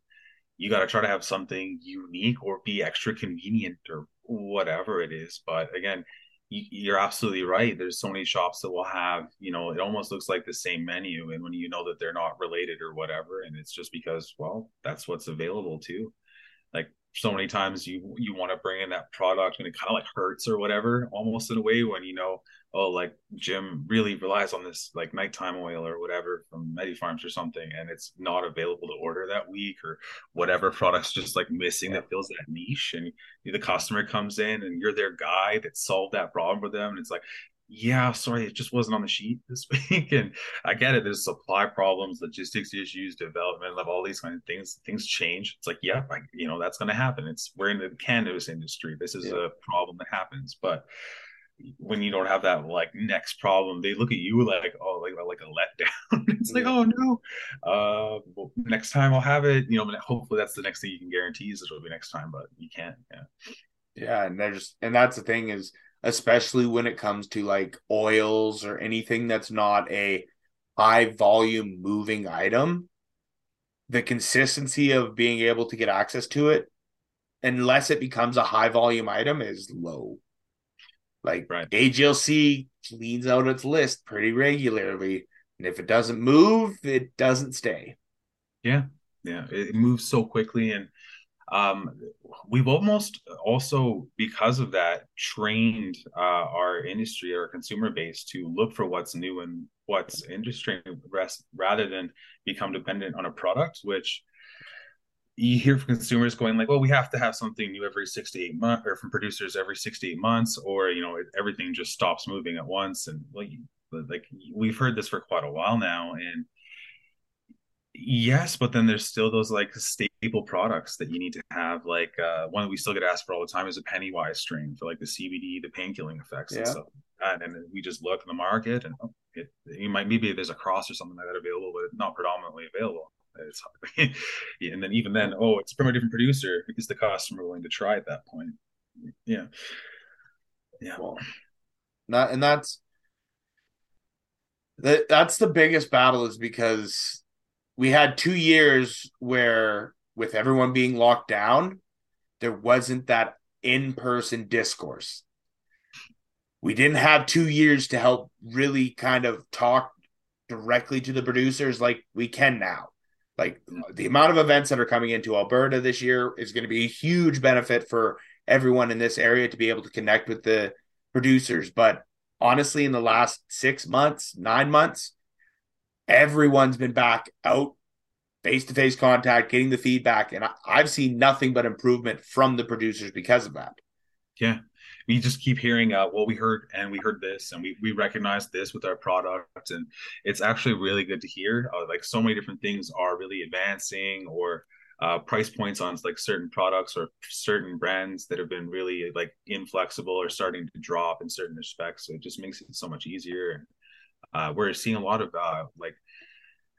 you got to try to have something unique or be extra convenient or whatever it is. But again, you're absolutely right. There's so many shops that will have, you know, it almost looks like the same menu, and when you know that they're not related or whatever, and it's just because, well, that's what's available too. So many times you you want to bring in that product and it kind of like hurts or whatever, almost in a way when you know, oh, like Jim really relies on this like nighttime oil or whatever from MediFarms or something, and it's not available to order that week or whatever product's just like missing that fills that niche, and the customer comes in and you're their guy that solved that problem for them, and it's like. Yeah, sorry, it just wasn't on the sheet this week. And I get it. There's supply problems, logistics issues, development of all these kind of things. Things change. It's like, yeah, I, you know, that's going to happen. It's we're in the cannabis industry. This is Yeah. a problem that happens. But when you don't have that like next problem, they look at you like, oh, like like a letdown. it's like, oh no. Uh, well, next time I'll have it. You know, hopefully that's the next thing you can guarantee is it'll be next time, but you can't. Yeah. Yeah, and there's and that's the thing is especially when it comes to like oils or anything that's not a high volume moving item, the consistency of being able to get access to it unless it becomes a high volume item is low. Like Right. AGLC cleans out its list pretty regularly, and if it doesn't move, it doesn't stay. Yeah, yeah, it, it moves so quickly, and um, we've almost also because of that trained uh, our industry, our consumer base to look for what's new and what's res- rather than become dependent on a product, which you hear from consumers going like, "Well, we have to have something new every six to eight months," or from producers every six to eight months, or you know, everything just stops moving at once, and like, like we've heard this for quite a while now, and Yes, but then there's still those like staple products that you need to have. Like uh, one that we still get asked for all the time is a Pennywise strain for like the CBD, the pain killing effects and Yeah. stuff. like. And we just look in the market and oh, it, you might maybe there's a cross or something like that available, but not predominantly available. It's and then even then, oh, it's from a different producer. Is the customer willing to try at that point? Yeah, yeah, Well, that and that's that, that's the biggest battle is because we had two years where with everyone being locked down, there wasn't that in-person discourse. We didn't have two years to help really kind of talk directly to the producers like we can now. Like the amount of events that are coming into Alberta this year is going to be a huge benefit for everyone in this area to be able to connect with the producers. But honestly, in the last six months, nine months, everyone's been back out face to face contact, getting the feedback. And I, I've seen nothing but improvement from the producers because of that. yeah. We just keep hearing, uh, well, we heard and we heard this, and we we recognize this with our product, and it's actually really good to hear. Uh, like so many different things are really advancing, or uh, price points on like certain products or certain brands that have been really like inflexible or starting to drop in certain respects. So it just makes it so much easier. Uh, we're seeing a lot of uh, like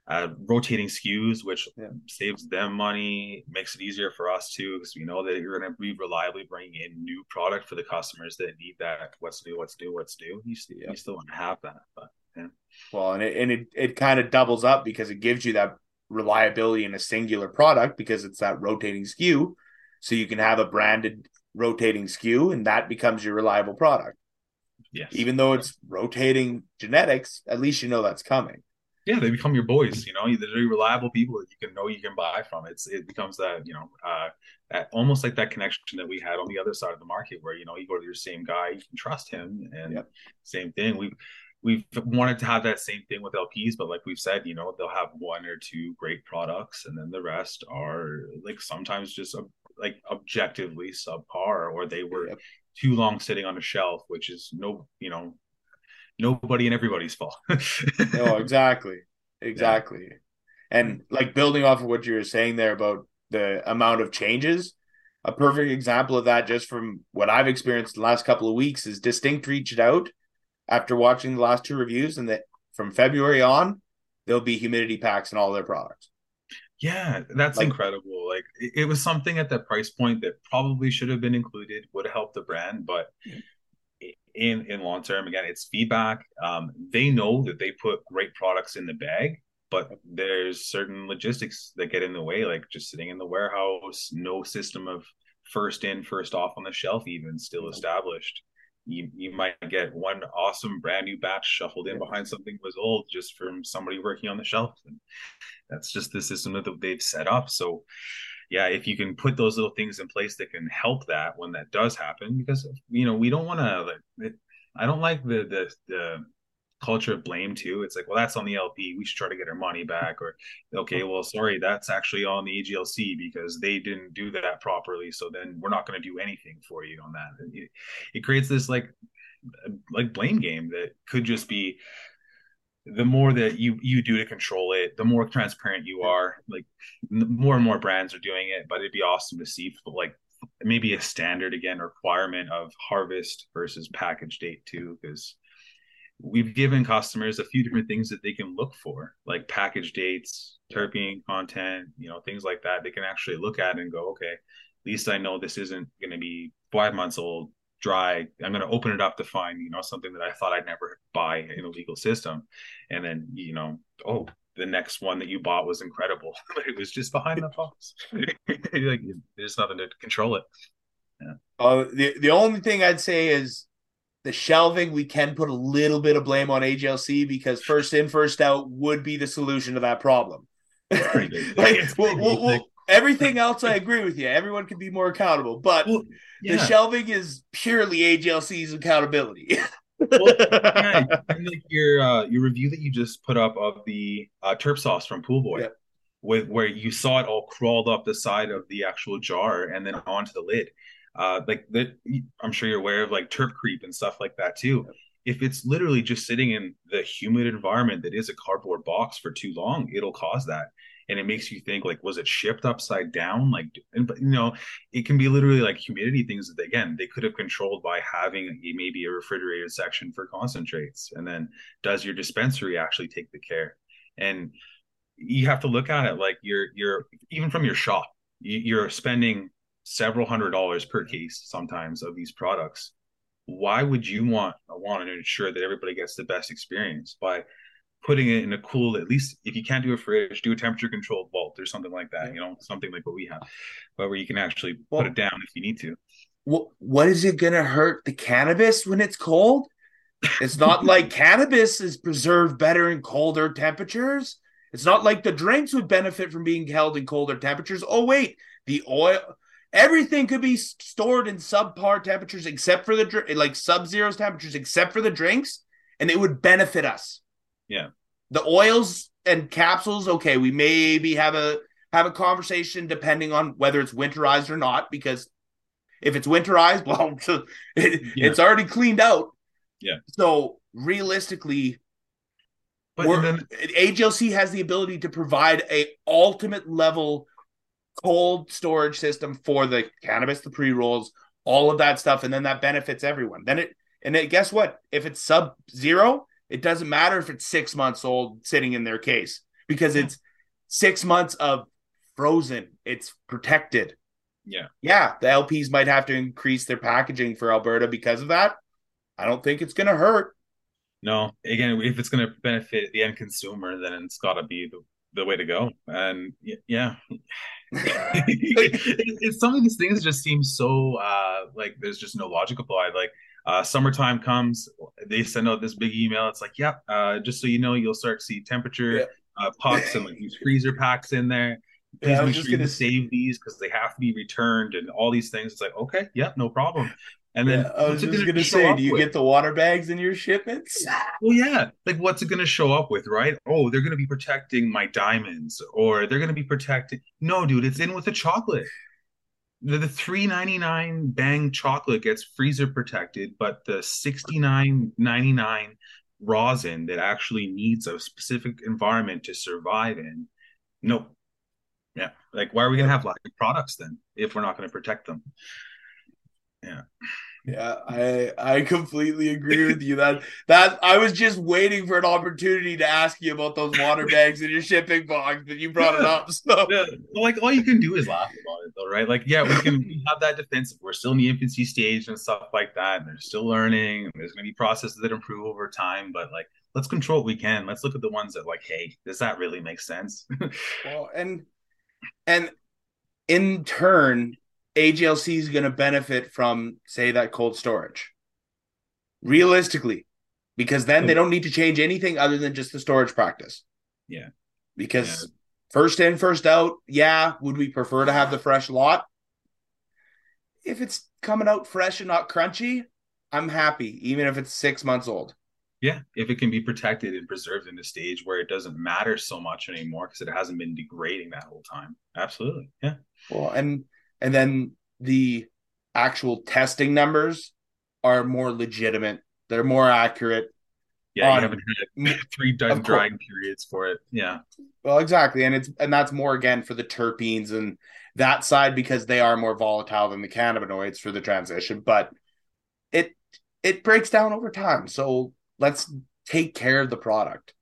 uh, rotating SKUs, which Yeah. saves them money, makes it easier for us too, because we know that you're going to be reliably bringing in new product for the customers that need that. What's new? What's new? What's new? You, Yeah. you still want to have that, but yeah, Well, and it and it, it kind of doubles up because it gives you that reliability in a singular product because it's that rotating SKU. So you can have a branded rotating SKU and that becomes your reliable product. Yes, Even though it's rotating genetics, at least you know that's coming. yeah, they become your boys. You know, they're reliable people that you can know you can buy from. It's it becomes that you know, uh, that, almost like that connection that we had on the other side of the market, where you know you go to your same guy, you can trust him, and yep. same thing. We've we've wanted to have that same thing with LPs, but like we've said, you know, they'll have one or two great products, and then the rest are like sometimes just like objectively subpar, or they were yep. Too long sitting on a shelf, which is no, you know, nobody and everybody's fault. no, exactly. Exactly. Yeah. And like building off of what you were saying there about the amount of changes, a perfect example of that just from what I've experienced the last couple of weeks is Distinct reached out after watching the last two reviews and that from February on, there'll be humidity packs in all their products. Yeah, that's like, incredible. Like it, it, was something at that price point that probably should have been included, would have helped the brand, but in in long term again it's feedback um, they know that they put great products in the bag but there's certain logistics that get in the way like just sitting in the warehouse no system of first in first off on the shelf even still established you, you might get one awesome brand new batch shuffled in behind something that was old just from somebody working on the shelf and that's just the system that they've set up so yeah, if you can put those little things in place that can help that when that does happen, because you know we don't want to. Like, I don't like the the the culture of blame too. It's like, well, that's on the LP. We should try to get our money back. Or, okay, mm-hmm. well, sorry, that's actually on the AGLC because they didn't do that properly. So then we're not going to do anything for you on that. It, it creates this like like blame game that could just be the more that you you do to control it, the more transparent you are. Like more and more brands are doing it, but it'd be awesome to see like maybe a standard again requirement of harvest versus package date too, because we've given customers a few different things that they can look for, like package dates, terpene content, you know, things like that. They can actually look at and go, okay, at least I know this isn't going to be five months old dry. I'm going to open it up to find you know something that i thought i'd never buy in a legal system. And then you know oh the next one that you bought was incredible. It was just behind the box. Like there's nothing to control it. Yeah. Uh, the the only thing I'd say is the shelving. We can put a little bit of blame on AGLC because first in, first out would be the solution to that problem. like, we'll, we'll, we'll, everything else, I agree with you. Everyone can be more accountable, but yeah. the shelving is purely AGLC's accountability. well, yeah, like your uh, your review that you just put up of the uh, terp sauce from Pool Boy, yeah. with where you saw it all crawled up the side of the actual jar and then onto the lid. Uh, like that, I'm sure you're aware of like terp creep and stuff like that too. If it's literally just sitting in the humid environment that is a cardboard box for too long, it'll cause that. And it makes you think like was it shipped upside down? Like and, you know it can be literally like humidity things that again they could have controlled by having a, maybe a refrigerated section for concentrates. And then does your dispensary actually take the care? And you have to look at it like you're you're even from your shop you're spending several hundred dollars per case sometimes of these products. Why would you want want to ensure that everybody gets the best experience? By putting it in a cool at least if you can't do a fridge do a temperature controlled vault or something like that you know something like what we have but where you can actually well, put it down if you need to. What, what is it going to hurt the cannabis when it's cold? It's not like cannabis is preserved better in colder temperatures. It's not like the drinks would benefit from being held in colder temperatures. Oh wait the oil everything could be stored in subpar temperatures except for the like sub zeros temperatures except for the drinks and it would benefit us yeah. The oils and capsules, okay, we maybe have a have a conversation depending on whether it's winterized or not, because if it's winterized, well, it, yeah. it's already cleaned out. Yeah. So realistically, but then, AGLC has the ability to provide a ultimate level cold storage system for the cannabis, the pre rolls, all of that stuff, and then that benefits everyone. Then it and it, guess what? If it's sub zero, it doesn't matter if it's six months old sitting in their case because it's six months of frozen. It's protected. Yeah. Yeah. The LPs might have to increase their packaging for Alberta because of that. I don't think it's going to hurt. No. Again, if it's going to benefit the end consumer, then it's got to be the, the way to go. And yeah. it's some of these things just seem so uh like there's just no logic applied. Like Uh, summertime comes, they send out this big email. It's like, yep, uh, just so you know, you'll start to see temperature yeah. uh, pucks and like these freezer packs in there. Please yeah, make sure you gonna... save these because they have to be returned and all these things. It's like, okay, yep, no problem. And then yeah, I was just going to say, do you with? get the water bags in your shipments? Well, yeah. Like, what's it going to show up with, right? Oh, they're going to be protecting my diamonds, or they're going to be protecting. No, dude, it's in with the chocolate. The, the three ninety nine bang chocolate gets freezer protected, but the sixty nine ninety nine rosin that actually needs a specific environment to survive in, nope. Yeah, like why are we going to have lack of products then if we're not going to protect them? Yeah. Yeah, I I completely agree with you. That that I was just waiting for an opportunity to ask you about those water bags in your shipping box, but you brought it up. So yeah. like all you can do is laugh about it though, right? Like, yeah, we can have that defensive. We're still in the infancy stage and stuff like that, and they're still learning, and there's gonna be processes that improve over time, but like let's control what we can. Let's look at the ones that like, hey, does that really make sense? well, and and in turn, AGLC is going to benefit from, say, that cold storage. Realistically, because then they don't need to change anything other than just the storage practice. Yeah. Because yeah. first in, first out, yeah, would we prefer to have the fresh lot? If it's coming out fresh and not crunchy, I'm happy, even if it's six months old. Yeah, if it can be protected and preserved in a stage where it doesn't matter so much anymore because it hasn't been degrading that whole time. Absolutely. Yeah. Well, and and then the actual testing numbers are more legitimate. They're more accurate. Yeah, on, you haven't had three drying periods for it. Yeah. Well, exactly, and it's and that's more again for the terpenes and that side because they are more volatile than the cannabinoids for the transition. But it it breaks down over time. So let's take care of the product.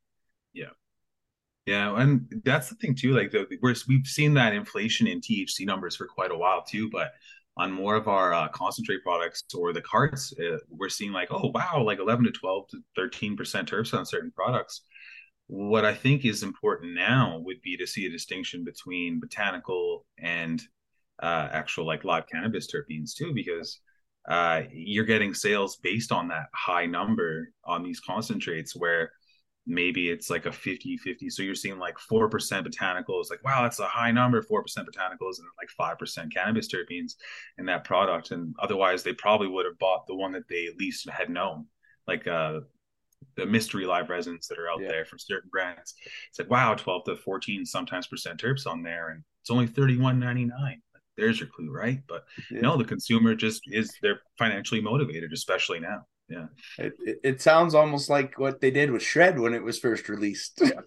Yeah, and that's the thing too. Like the, we're, we've seen that inflation in THC numbers for quite a while too, but on more of our uh, concentrate products or the carts, uh, we're seeing like, oh wow, like 11 to 12 to 13 percent terps on certain products. What I think is important now would be to see a distinction between botanical and uh, actual like live cannabis terpenes too, because uh, you're getting sales based on that high number on these concentrates where maybe it's like a 50 50 so you're seeing like 4% botanicals like wow that's a high number 4% botanicals and like 5% cannabis terpenes in that product. And otherwise they probably would have bought the one that they at least had known like uh the mystery live resins that are out yeah. there from certain brands. It's like wow 12 to 14 sometimes percent terps on there and it's only 31.99 there's your clue right? But yeah. no the consumer just is they're financially motivated especially now yeah. It, it, it sounds almost like what they did with Shred when it was first released. yeah.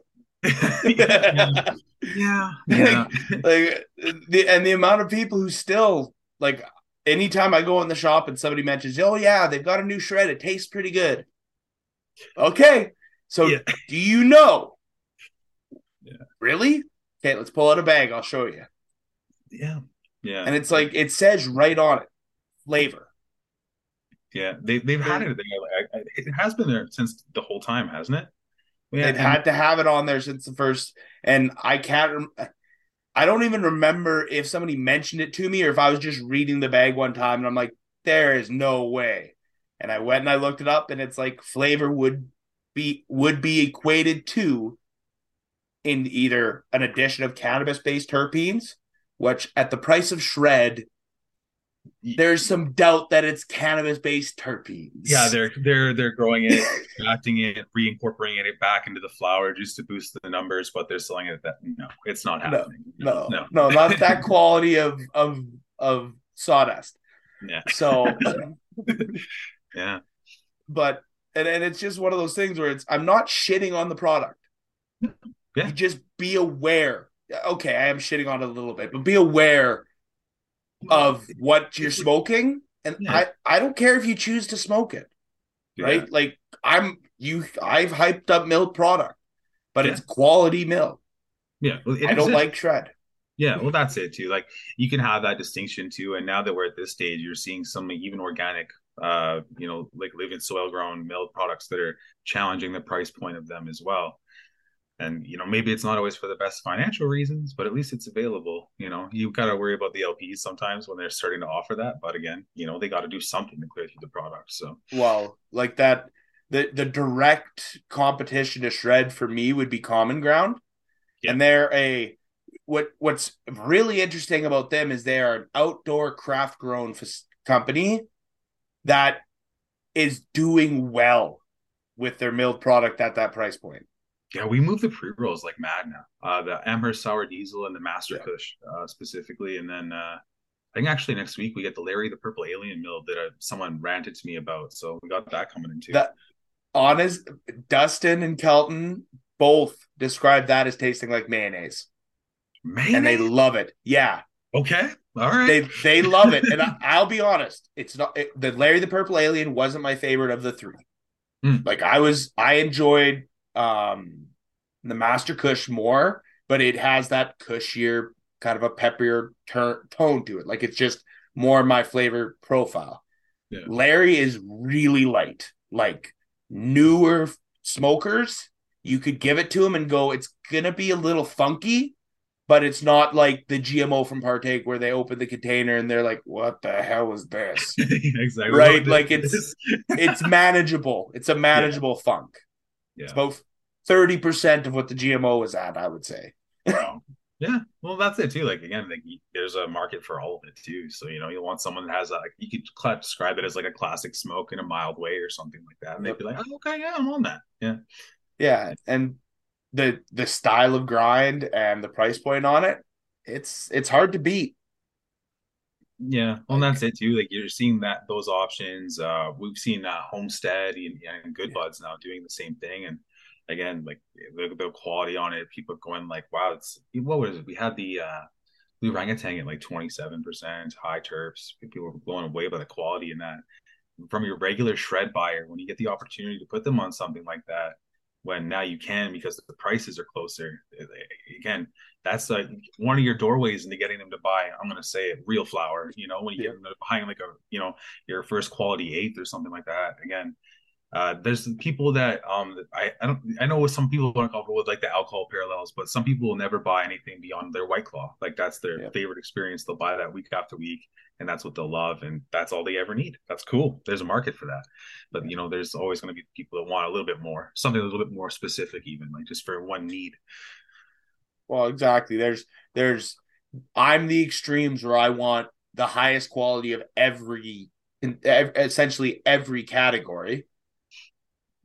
yeah. yeah. Like, like the and the amount of people who still like anytime I go in the shop and somebody mentions, oh yeah, they've got a new shred, it tastes pretty good. Okay. So yeah. do you know? Yeah. Really? Okay, let's pull out a bag. I'll show you. Yeah. Yeah. And it's like it says right on it, flavor. Yeah, they they've had it there. It has been there since the whole time, hasn't it? Yeah, They've had to have it on there since the first, and I can't. I don't even remember if somebody mentioned it to me or if I was just reading the bag one time and I'm like, there is no way. And I went and I looked it up, and it's like flavor would be would be equated to in either an addition of cannabis based terpenes, which at the price of shred there's some doubt that it's cannabis based terpenes. Yeah, they're they're they're growing it, acting it, reincorporating it back into the flower just to boost the numbers, but they're selling it that no, it's not happening. No, no, no, no not that quality of of of sawdust. Yeah. So yeah. But and, and it's just one of those things where it's I'm not shitting on the product. Yeah. You just be aware. Okay, I am shitting on it a little bit, but be aware of what you're smoking and yeah. i i don't care if you choose to smoke it right? Yeah. like i'm you i've hyped up milk product but yeah. it's quality milk yeah well, i don't like shred. Yeah well that's it too. Like you can have that distinction too and now that we're at this stage you're seeing some even organic uh you know like living soil grown milk products that are challenging the price point of them as well and you know maybe it's not always for the best financial reasons but at least it's available you know. You got to worry about the lps sometimes when they're starting to offer that but again you know they got to do something to clear through the product so. Well like that the the direct competition to shred for me would be common ground. Yeah. and they're a what what's really interesting about them is they are an outdoor craft grown f- company that is doing well with their milled product at that price point yeah, we moved the pre rolls like mad now. Uh, the Amherst Sour Diesel and the Master yeah. Kush uh, specifically, and then uh, I think actually next week we get the Larry the Purple Alien mill that uh, someone ranted to me about. So we got that coming in too. That honest, Dustin and Kelton both describe that as tasting like mayonnaise, mayonnaise? and they love it. Yeah. Okay. All right. They they love it, and I, will be honest. It's not it, the Larry the Purple Alien wasn't my favorite of the three. Mm. Like I was, I enjoyed um, the Master Kush more, but it has that cushier kind of a peppier ter- tone to it. Like it's just more my flavor profile. Yeah. Larry is really light. Like newer smokers, you could give it to him and go, it's gonna be a little funky, but it's not like the GMO from Partake where they open the container and they're like, "What the hell is this?" exactly right. Like it's it's manageable. It's a manageable yeah. funk. Yeah. It's about 30% of what the GMO is at, I would say. yeah. Well, that's it too. Like, again, like, there's a market for all of it too. So, you know, you want someone that has a, you could describe it as like a classic smoke in a mild way or something like that. And they'd be like, oh, okay, yeah, I'm on that. Yeah. Yeah. And the, the style of grind and the price point on it, it's, it's hard to beat. Yeah, well, that's it too. Like you're seeing that those options. Uh, we've seen uh, Homestead and, and Good Buds now doing the same thing, and again, like the, the quality on it, people going like, wow, it's what was it? We had the uh, blue orangutan at like 27% high terps. People were blown away by the quality in that. From your regular shred buyer, when you get the opportunity to put them on something like that, when now you can because the prices are closer. Again, that's like one of your doorways into getting them to buy. I'm going to say it, real flower. You know, when you yeah. get them buying like a, you know, your first quality eighth or something like that. Again, uh, there's people that um I, I don't I know some people aren't comfortable with like the alcohol parallels, but some people will never buy anything beyond their white claw. Like that's their yeah. favorite experience. They'll buy that week after week, and that's what they'll love, and that's all they ever need. That's cool. There's a market for that, but you know, there's always going to be people that want a little bit more, something a little bit more specific, even like just for one need. Well, exactly. There's there's I'm the extremes where I want the highest quality of every essentially every category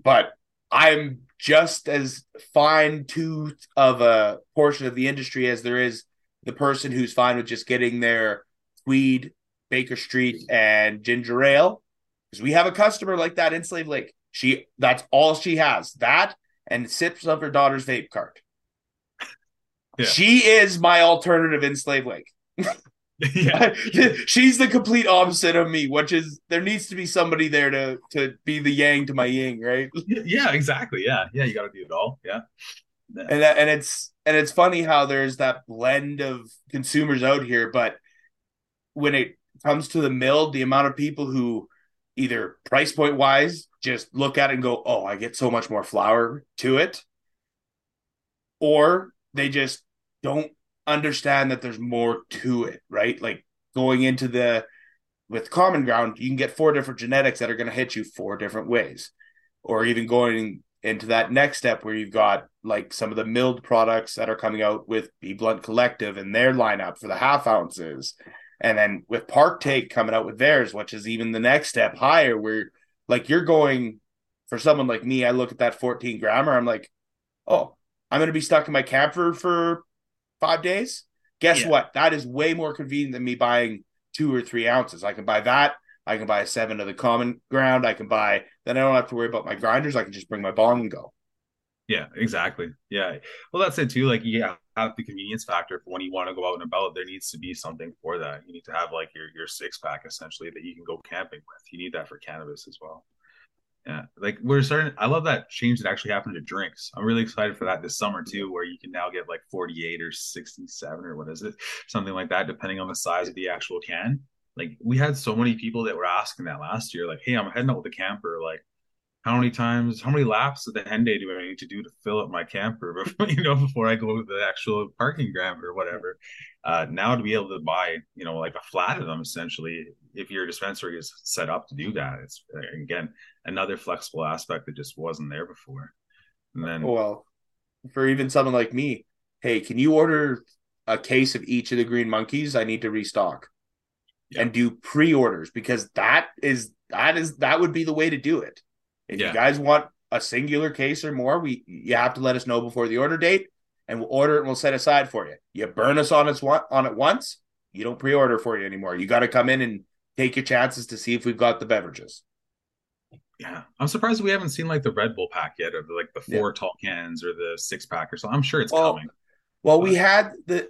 but I'm just as fine tooth of a portion of the industry as there is the person who's fine with just getting their Tweed, Baker Street, and ginger ale. Because we have a customer like that in Slave Lake. She that's all she has. That and sips of her daughter's vape cart. Yeah. She is my alternative in Slave Lake. yeah. she's the complete opposite of me which is there needs to be somebody there to to be the yang to my yin right yeah exactly yeah yeah you got to do it all yeah and that, and it's and it's funny how there's that blend of consumers out here but when it comes to the mill the amount of people who either price point wise just look at it and go oh i get so much more flour to it or they just don't understand that there's more to it, right? Like going into the with common ground, you can get four different genetics that are going to hit you four different ways. Or even going into that next step where you've got like some of the milled products that are coming out with B Blunt Collective and their lineup for the half ounces. And then with Partake coming out with theirs, which is even the next step higher, where like you're going for someone like me, I look at that 14 grammer, I'm like, oh, I'm going to be stuck in my camper for five days. Guess yeah. what? That is way more convenient than me buying two or three ounces. I can buy that. I can buy a seven of the common ground. I can buy, then I don't have to worry about my grinders. I can just bring my bong and go. Yeah, exactly. Yeah. Well, that's it too. Like, yeah, have the convenience factor for when you want to go out and about. There needs to be something for that. You need to have like your your six pack essentially that you can go camping with. You need that for cannabis as well. Yeah, like we're starting. I love that change that actually happened to drinks. I'm really excited for that this summer too, where you can now get like 48 or 67 or what is it, something like that, depending on the size of the actual can. Like we had so many people that were asking that last year, like, "Hey, I'm heading out with a camper. Like, how many times, how many laps of the Henday do I need to do to fill up my camper before you know before I go to the actual parking ground or whatever. Uh, now to be able to buy, you know, like a flat of them essentially, if your dispensary is set up to do that, it's again another flexible aspect that just wasn't there before. And then, well, for even someone like me, hey, can you order a case of each of the green monkeys? I need to restock yeah. and do pre-orders because that is that is that would be the way to do it if yeah. you guys want a singular case or more, we you have to let us know before the order date, and we'll order it and we'll set aside for you. You burn us on us on it once, you don't pre-order for you anymore. You got to come in and take your chances to see if we've got the beverages. Yeah, I'm surprised we haven't seen like the Red Bull pack yet, or like the four yeah. tall cans, or the six pack, or so. I'm sure it's well, coming. Well, but... we had the,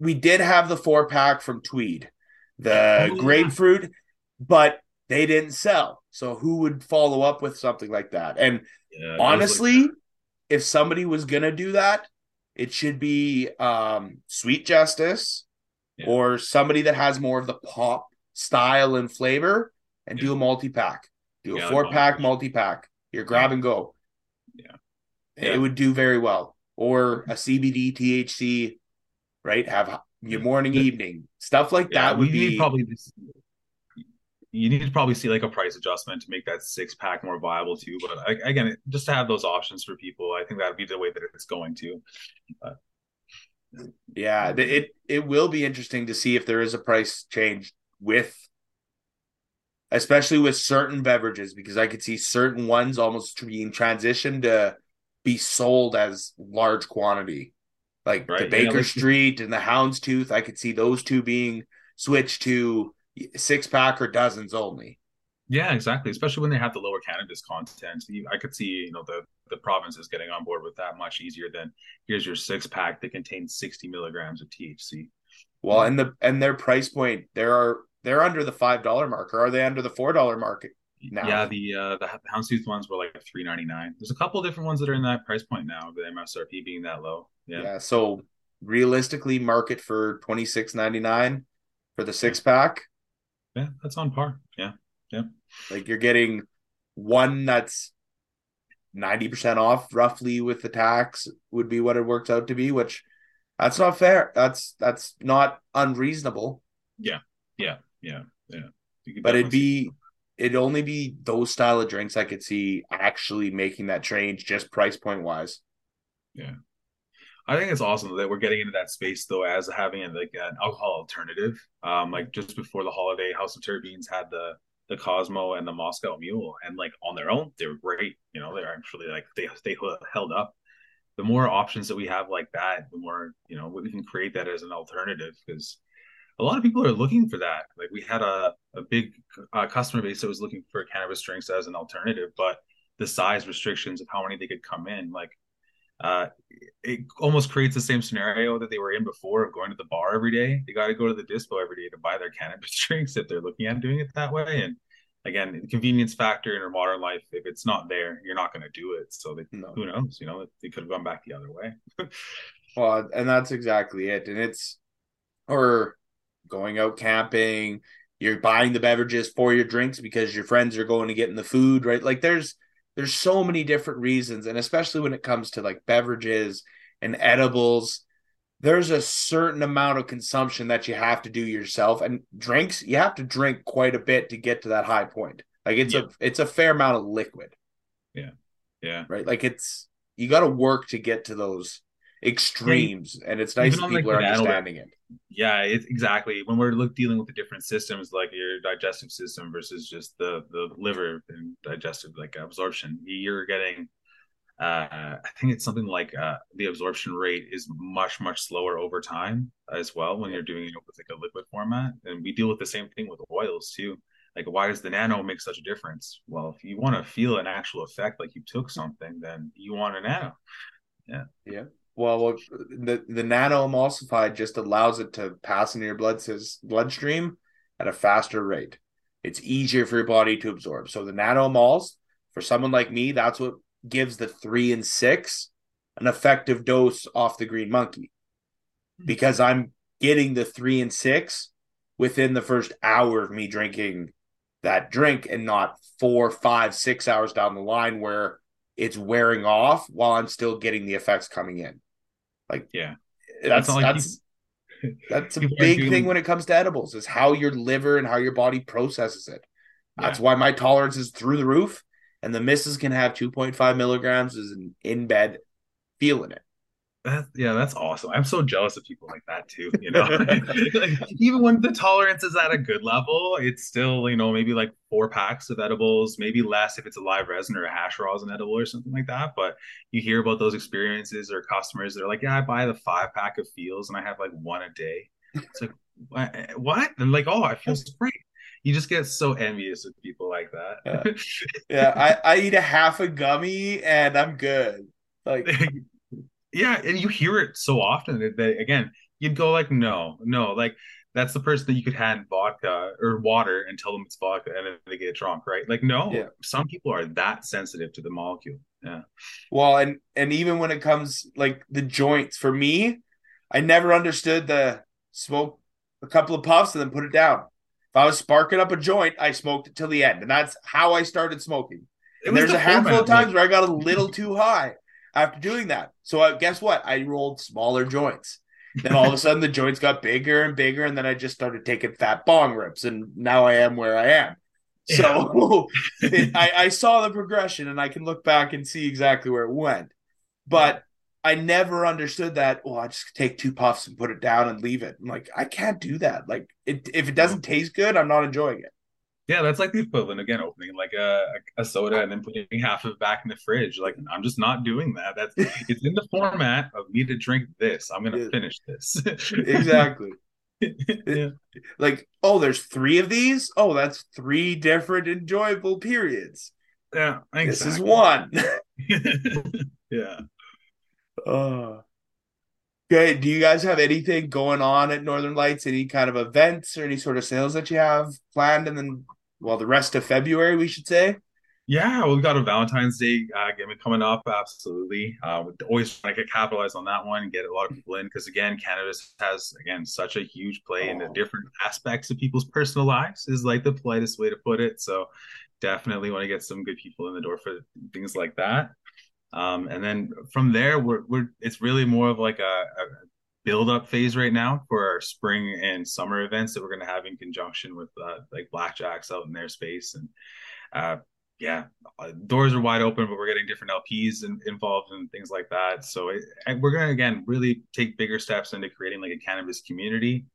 we did have the four pack from Tweed, the oh, grapefruit, yeah. but they didn't sell. So who would follow up with something like that? And yeah, honestly, like if somebody was gonna do that, it should be um, Sweet Justice yeah. or somebody that has more of the pop style and flavor, and yeah. do a multi pack, do a four pack multi pack. Your grab and go. Yeah. it would do very well. Or a CBD THC, right? Have your morning, evening stuff like that would be probably you need to probably see like a price adjustment to make that six pack more viable too. But again, just to have those options for people, I think that would be the way that it's going to. But, yeah, it it will be interesting to see if there is a price change with, especially with certain beverages, because I could see certain ones almost being transitioned to be sold as large quantity, like right. the Baker yeah, like, Street and the Houndstooth. I could see those two being switched to six pack or dozens only. Yeah, exactly. Especially when they have the lower cannabis content, I could see you know the the provinces getting on board with that much easier than here's your six pack that contains sixty milligrams of THC. Well, and the and their price point, there are they're under the five dollar mark, or are they under the four dollar market now? Yeah, the uh, the Houndstooth ones were like three ninety nine. There's a couple different ones that are in that price point now, the MSRP being that low. Yeah. Yeah. So realistically, market for twenty six ninety nine for the six pack yeah, that's on par. Yeah, yeah. Like you're getting one that's ninety percent off, roughly, with the tax would be what it works out to be. Which that's not fair. That's that's not unreasonable. Yeah, yeah, yeah, yeah. But it'd be it'd only be those style of drinks I could see actually making that change, just price point wise. Yeah. I think it's awesome that we're getting into that space though, as having like an alcohol alternative. Um, like just before the holiday, House of Terpenes had the the Cosmo and the Moscow Mule, and like on their own, they were great. You know, they're actually like they they held up. The more options that we have like that, the more you know we can create that as an alternative because a lot of people are looking for that. Like we had a a big uh, customer base that was looking for cannabis drinks as an alternative, but the size restrictions of how many they could come in, like uh, it almost creates the same scenario that they were in before of going to the bar every day. They got to go to the dispo every day to buy their cannabis drinks if they're looking at doing it that way. And again, the convenience factor in our modern life, if it's not there, you're not going to do it. So they, no. who knows? You know, they could have gone back the other way. well, and that's exactly it. And it's or going out camping. You're buying the beverages for your drinks because your friends are going to get in the food, right? Like there's there's so many different reasons and especially when it comes to like beverages and edibles there's a certain amount of consumption that you have to do yourself and drinks you have to drink quite a bit to get to that high point. Like it's yeah. a it's a fair amount of liquid. Yeah. Yeah. Right? Like it's you got to work to get to those extremes and it's nice that people like are understanding it yeah it's exactly when we're look, dealing with the different systems like your digestive system versus just the the liver and digestive like absorption you're getting uh, I think it's something like uh, the absorption rate is much much slower over time as well when you're doing it with like a liquid format, and we deal with the same thing with oils too. Like, why does the nano make such a difference? Well, if you want to feel an actual effect, like you took something, then you want a nano. Yeah, yeah. Well, the the nano emulsified just allows it to pass into your blood bloodstream at a faster rate. It's easier for your body to absorb. So the nano emuls, for someone like me, that's what gives the three and six an effective dose off the green monkey, hmm. because I'm getting the three and six within the first hour of me drinking that drink and not four, five, six hours down the line where it's wearing off while I'm still getting the effects coming in. Like, yeah, that's that's that's, that's a big doing... thing when it comes to edibles is how your liver and how your body processes it. That's yeah. why my tolerance is through the roof, and the misses can have 2.5 milligrams is in, in bed feeling it. That, yeah, that's awesome. I'm so jealous of people like that too. You know, like, even when the tolerance is at a good level, it's still you know maybe like four packs of edibles, maybe less if it's a live resin or a hash rosin edible or something like that. But you hear about those experiences or customers that are like, yeah, I buy the five pack of feels and I have like one a day. It's like what? what? And like, oh, I feel great. You just get so envious of people like that. yeah, yeah I, I eat a half a gummy and I'm good. Like yeah, and you hear it so often that, that again, you'd go like, no, no, like that's the person that you could hand vodka or water and tell them it's vodka and then they get drunk, right? Like, no, yeah. some people are that sensitive to the molecule. Yeah. Well, and and even when it comes like the joints, for me, I never understood the smoke a couple of puffs and then put it down. If I was sparking up a joint, I smoked it till the end, and that's how I started smoking. And there's the a handful of times where I got a little too high after doing that. So uh, guess what? I rolled smaller joints. Then all of a sudden the joints got bigger and bigger, and then I just started taking fat bong rips, and now I am where I am. So it, I, I saw the progression, and I can look back and see exactly where it went. But I never understood that. Well, I just take two puffs and put it down and leave it. I'm like, I can't do that. Like, it, if it doesn't taste good, I'm not enjoying it. Yeah, that's like the equivalent again, opening like a, a soda and then putting half of it back in the fridge. Like I'm just not doing that. That's it's in the format of me to drink this. I'm gonna yeah. finish this. exactly. yeah. Like, oh, there's three of these. Oh, that's three different enjoyable periods. Yeah, exactly. this is one. yeah. Uh, okay. Do you guys have anything going on at Northern Lights? Any kind of events or any sort of sales that you have planned in the well, the rest of February, we should say. Yeah, we've got a Valentine's Day uh, game coming up. Absolutely, uh, always trying to capitalize on that one and get a lot of people in because again, cannabis has again such a huge play oh. in the different aspects of people's personal lives. Is like the politest way to put it. So definitely want to get some good people in the door for things like that. Um, and then from there, we're, we're it's really more of like a, a build up phase right now for our spring and summer events that we're going to have in conjunction with uh, like blackjacks out in their space and uh, yeah uh, doors are wide open but we're getting different lps in, involved and things like that. So it, we're going to again really take bigger steps into creating like a cannabis community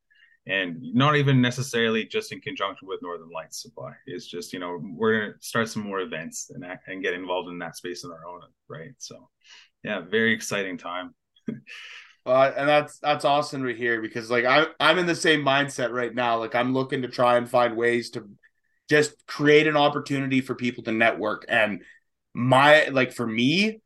and not even necessarily just in conjunction with northern lights supply. It's just you know we're going to start some more events and, and get involved in that space on our own right? So yeah very exciting time Uh, and that's that's awesome to hear because like I I'm in the same mindset right now. Like I'm looking to try and find ways to just create an opportunity for people to network. And my like for me,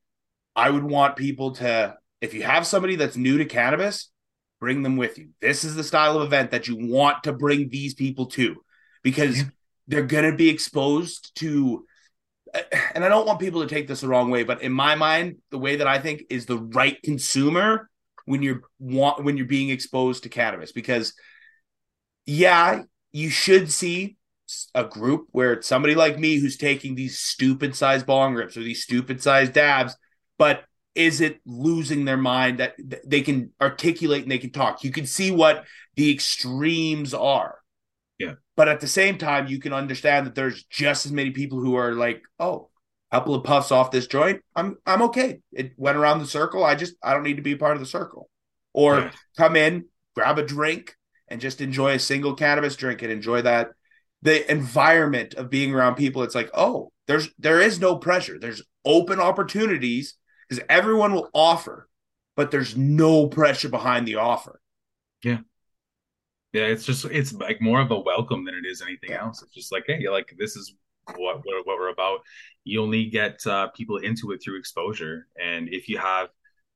I would want people to if you have somebody that's new to cannabis, bring them with you. This is the style of event that you want to bring these people to because yeah. they're going to be exposed to and I don't want people to take this the wrong way, but in my mind, the way that I think is the right consumer when you're want when you're being exposed to cannabis because yeah you should see a group where it's somebody like me who's taking these stupid size bong rips or these stupid size dabs but is it losing their mind that they can articulate and they can talk? You can see what the extremes are. Yeah. But at the same time you can understand that there's just as many people who are like oh couple of puffs off this joint, I'm I'm okay. It went around the circle. I just I don't need to be part of the circle. Or yeah. come in, grab a drink, and just enjoy a single cannabis drink and enjoy that the environment of being around people. It's like, oh, there's there is no pressure. There's open opportunities because everyone will offer, but there's no pressure behind the offer. Yeah. Yeah, it's just it's like more of a welcome than it is anything else. It's just like, hey, like this is what what, what we're about. You only get uh, people into it through exposure, and if you have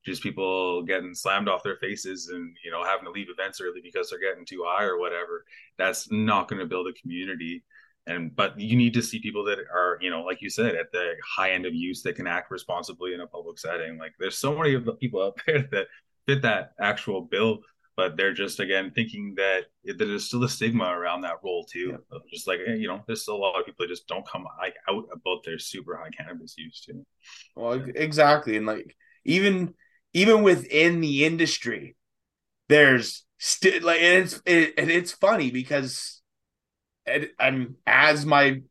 just people getting slammed off their faces and you know having to leave events early because they're getting too high or whatever, that's not going to build a community. And but you need to see people that are you know like you said at the high end of use that can act responsibly in a public setting. Like there's so many of the people out there that fit that actual bill but they're just again thinking that that there's still a stigma around that role too. Yeah. Just like you know, there's still a lot of people that just don't come like out about their super high cannabis use too. Well, yeah. exactly, and like even even within the industry, there's still like and it's it, and it's funny because and as my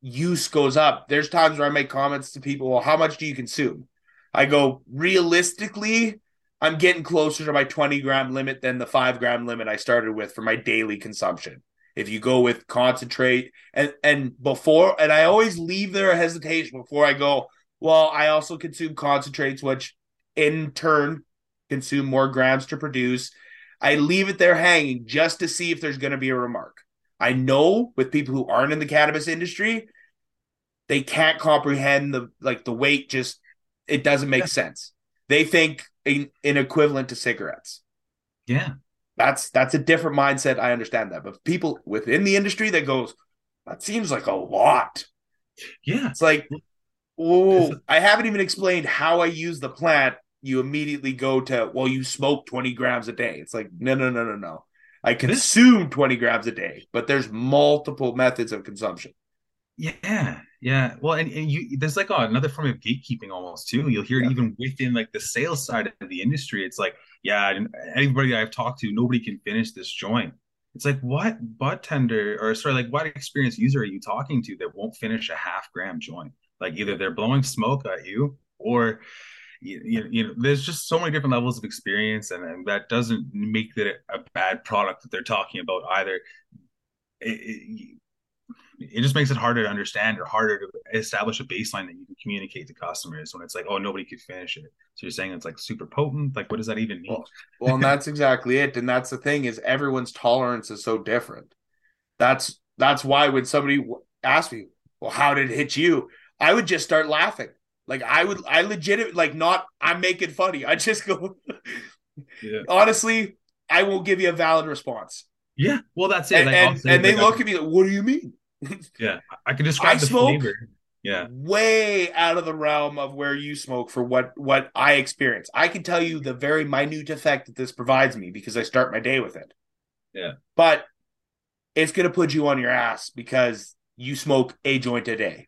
use goes up, there's times where I make comments to people, well, how much do you consume? I go, realistically, I'm getting closer to my 20 gram limit than the five gram limit I started with for my daily consumption. If you go with concentrate and and before and I always leave there a hesitation before I go, well, I also consume concentrates, which in turn consume more grams to produce. I leave it there hanging just to see if there's going to be a remark. I know with people who aren't in the cannabis industry, they can't comprehend the like the weight just it doesn't make sense. They think an, an equivalent to cigarettes. Yeah. That's that's a different mindset. I understand that. But people within the industry that goes, that seems like a lot. Yeah. It's like, oh, I haven't even explained how I use the plant. You immediately go to, well, you smoke 20 grams a day. It's like, no, no, no, no, no. I consume 20 grams a day, but there's multiple methods of consumption. Yeah, yeah. Well, and, and you there's like oh, another form of gatekeeping almost too. You'll hear yeah. it even within like the sales side of the industry. It's like, yeah, anybody I've talked to, nobody can finish this joint. It's like what budtender or sorry, like what experienced user are you talking to that won't finish a half gram joint? Like either they're blowing smoke at you or you, you, you know there's just so many different levels of experience and, and that doesn't make it a bad product that they're talking about either it, it, it just makes it harder to understand or harder to establish a baseline that you can communicate to customers when it's like, oh, nobody could finish it. So you're saying it's like super potent. Like, what does that even mean? Well, well and that's exactly it. And that's the thing is everyone's tolerance is so different. That's that's why when somebody asks me, well, how did it hit you? I would just start laughing. Like I would, I legit like not. I'm making funny. I just go. yeah. Honestly, I will give you a valid response. Yeah, well, that's it. And, like, and, and they look at me like, "What do you mean?" Yeah, I can describe I the smoke flavor. Yeah, way out of the realm of where you smoke for what what I experience. I can tell you the very minute effect that this provides me because I start my day with it. Yeah, but it's gonna put you on your ass because you smoke a joint a day.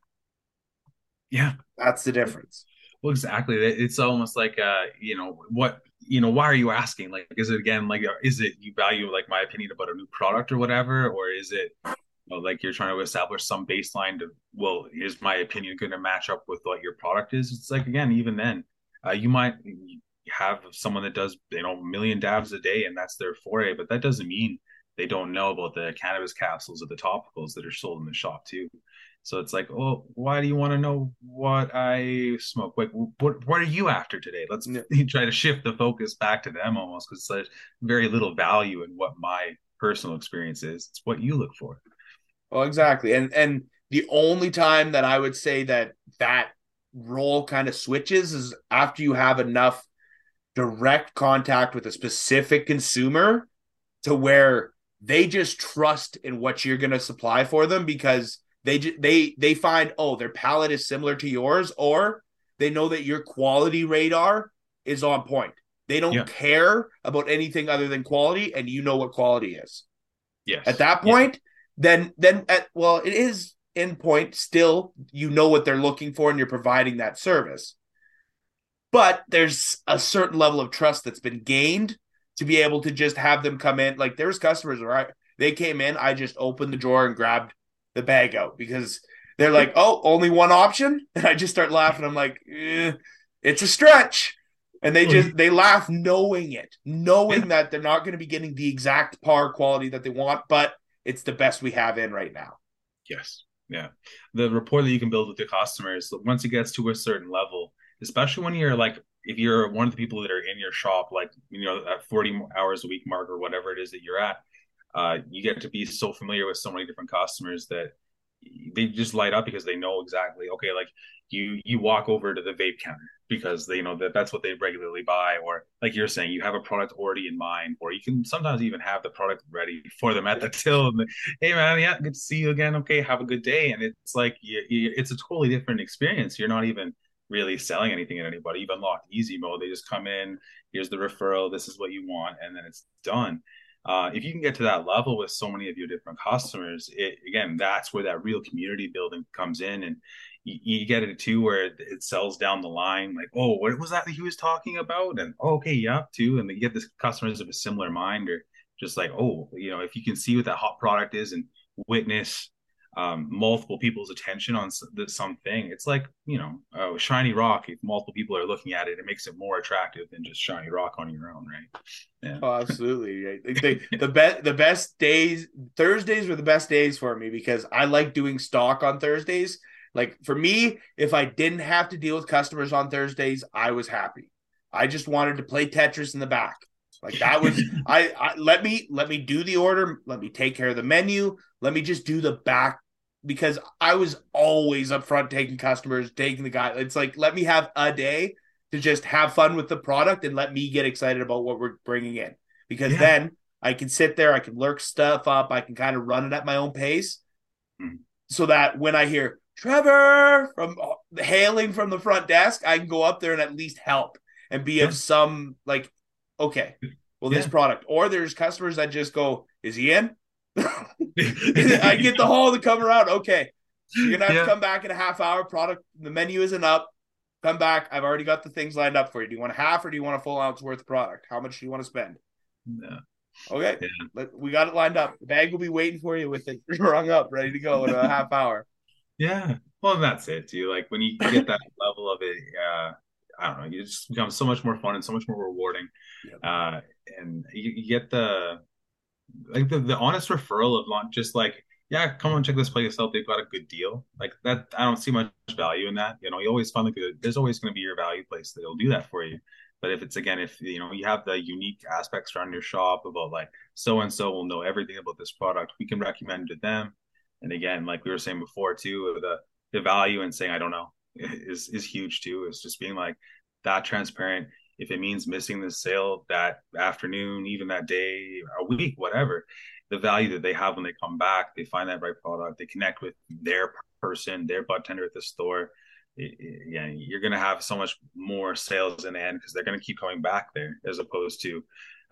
Yeah, that's the difference. Well, exactly. It's almost like uh, you know, what you know, why are you asking? Like, is it again like is it you value like my opinion about a new product or whatever, or is it know, like you're trying to establish some baseline to well is my opinion going to match up with what your product is? It's like again even then uh, you might have someone that does you know a million dabs a day and that's their foray but that doesn't mean they don't know about the cannabis capsules or the topicals that are sold in the shop too. So it's like oh why do you want to know what i smoke? Like what what are you after today? Let's yeah. try to shift the focus back to them almost because there's very little value in what my personal experience is. It's what you look for well, exactly. And and the only time that I would say that that role kind of switches is after you have enough direct contact with a specific consumer to where they just trust in what you're going to supply for them because they they they find oh their palate is similar to yours or they know that your quality radar is on point. They don't yeah. care about anything other than quality and you know what quality is. Yes. At that point, then then at well it is in point still you know what they're looking for and you're providing that service. But there's a certain level of trust that's been gained to be able to just have them come in. Like there's customers right? They came in i just opened the drawer and grabbed the bag out because they're like oh only one option? And i just start laughing. I'm like eh, it's a stretch. And they just they laugh knowing it knowing that they're not going to be getting the exact par quality that they want but it's the best we have in right now. Yes. Yeah. The rapport that you can build with your customers, once it gets to a certain level, especially when you're like, if you're one of the people that are in your shop, like, you know, at 40 hours a week mark or whatever it is that you're at, uh, you get to be so familiar with so many different customers that they just light up because they know exactly, okay, like you, you walk over to the vape counter because they you know that that's what they regularly buy or like you're saying you have a product already in mind or you can sometimes even have the product ready for them at the till and hey man yeah good to see you again. Okay have a good day. And it's like you, you, it's a totally different experience. You're not even really selling anything to anybody. Even locked easy mode they just come in here's the referral, this is what you want, and then it's done. Uh, if you can get to that level with so many of your different customers, it, again, that's where that real community building comes in, and you, you get it too where it, it, sells down the line. Like, oh, what was that, that he was talking about? And oh, okay, yeah, too. And you get the customers of a similar mind, or just like, oh, you know, if you can see what that hot product is and witness um, multiple people's attention on something. It's like you know, uh, shiny rock. If multiple people are looking at it, it makes it more attractive than just shiny rock on your own, right? Yeah. Oh, absolutely. the the best the best days Thursdays were the best days for me because I like doing stock on Thursdays. Like for me, if I didn't have to deal with customers on Thursdays, I was happy. I just wanted to play Tetris in the back. Like that was I, I let me let me do the order, let me take care of the menu, let me just do the back because I was always up front taking customers, taking the guy. It's like let me have a day to just have fun with the product and let me get excited about what we're bringing in. Because yeah. then I can sit there, I can lurk stuff up, I can kind of run it at my own pace, mm. so that when I hear Trevor from uh, hailing from the front desk, I can go up there and at least help and be yeah. of some like okay, well, yeah. this product. Or there's customers that just go, is he in? I get the hall to come around. Okay. You're gonna have yeah. to come back in a half hour. Product the menu isn't up. Come back. I've already got the things lined up for you. Do you want a half or do you want a full ounce worth of product? How much do you want to spend? No. Okay. Yeah. we got it lined up. The bag will be waiting for you with it rung up, ready to go in a half hour. Yeah. Well, that's it too. Like when you get that level of it, uh, I don't know, you just become so much more fun and so much more rewarding. Yep. Uh, and you, you, get the like the, the honest referral of not just like, yeah, come on, check this place out. They've got a good deal. Like that, I don't see much value in that. You know, you always find like a, there's always going to be your value place that'll do that for you. But if it's again, if you know you have the unique aspects around your shop about like so and so will know everything about this product, we can recommend to them. And again, like we were saying before too, the the value in saying I don't know is is huge too. Is just being like that transparent. If it means missing the sale that afternoon, even that day, a week, whatever, the value that they have when they come back, they find that right product, they connect with their person, their budtender at the store. yeah, you're to have so much more sales in the end because they're to keep coming back there as opposed to,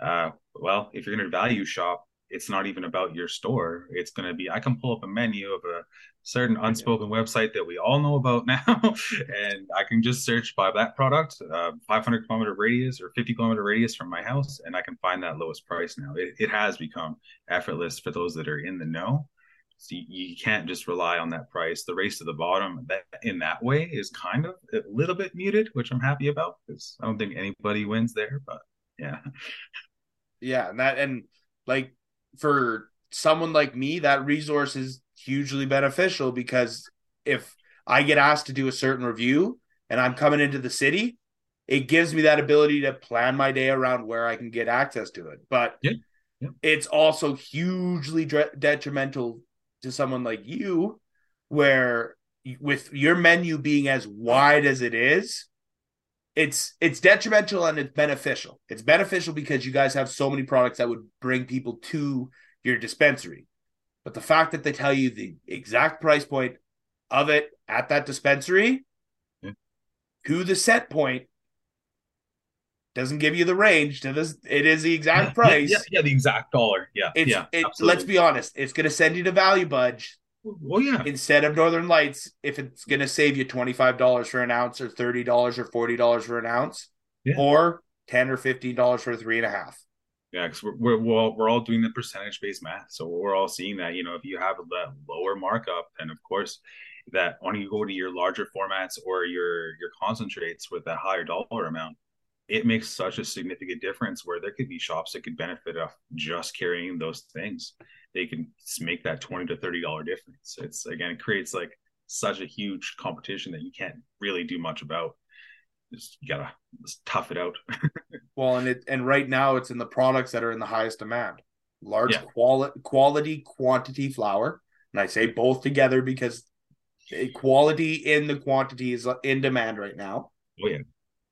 uh, well, if you're to value shop, it's not even about your store. It's going to be, I can pull up a menu of a certain unspoken website that we all know about now, and I can just search by that product, uh, 500 kilometer radius or 50 kilometer radius from my house, and I can find that lowest price now. It, it has become effortless for those that are in the know. So you, you, can't just rely on that price. The race to the bottom that in that way is kind of a little bit muted, which I'm happy about because I don't think anybody wins there. But yeah, yeah, and that and like for someone like me, that resource is hugely beneficial because if I get asked to do a certain review and I'm coming into the city, it gives me that ability to plan my day around where I can get access to it. But yeah. Yeah. it's also hugely dre- detrimental to someone like you, where with your menu being as wide as it is, it's it's detrimental and it's beneficial. It's beneficial because you guys have so many products that would bring people to your dispensary. But the fact that they tell you the exact price point of it at that dispensary yeah. to the set point doesn't give you the range to this. It is the exact yeah, price. Yeah, yeah, the exact dollar. Yeah, it's, yeah. It, let's be honest. It's going to send you to Value Buds well, yeah. Instead of Northern Lights, if it's going to save you twenty five dollars for an ounce, or thirty dollars, or forty dollars for an ounce, yeah. or ten or fifteen dollars for three and a half. Yeah, because we're, we're all, we're all doing the percentage based math, so we're all seeing that. You know, if you have that lower markup, then of course that when you go to your larger formats or your your concentrates with that higher dollar amount, it makes such a significant difference. Where there could be shops that could benefit off just carrying those things they can make that 20 to 30 dollar difference. It's again it creates like such a huge competition that you can't really do much about. Just you gotta just tough it out. Well and it and right now it's in the products that are in the highest demand. Large yeah. quality quality quantity flower and i say both together because quality in the quantity is uh, in demand right now. Oh yeah.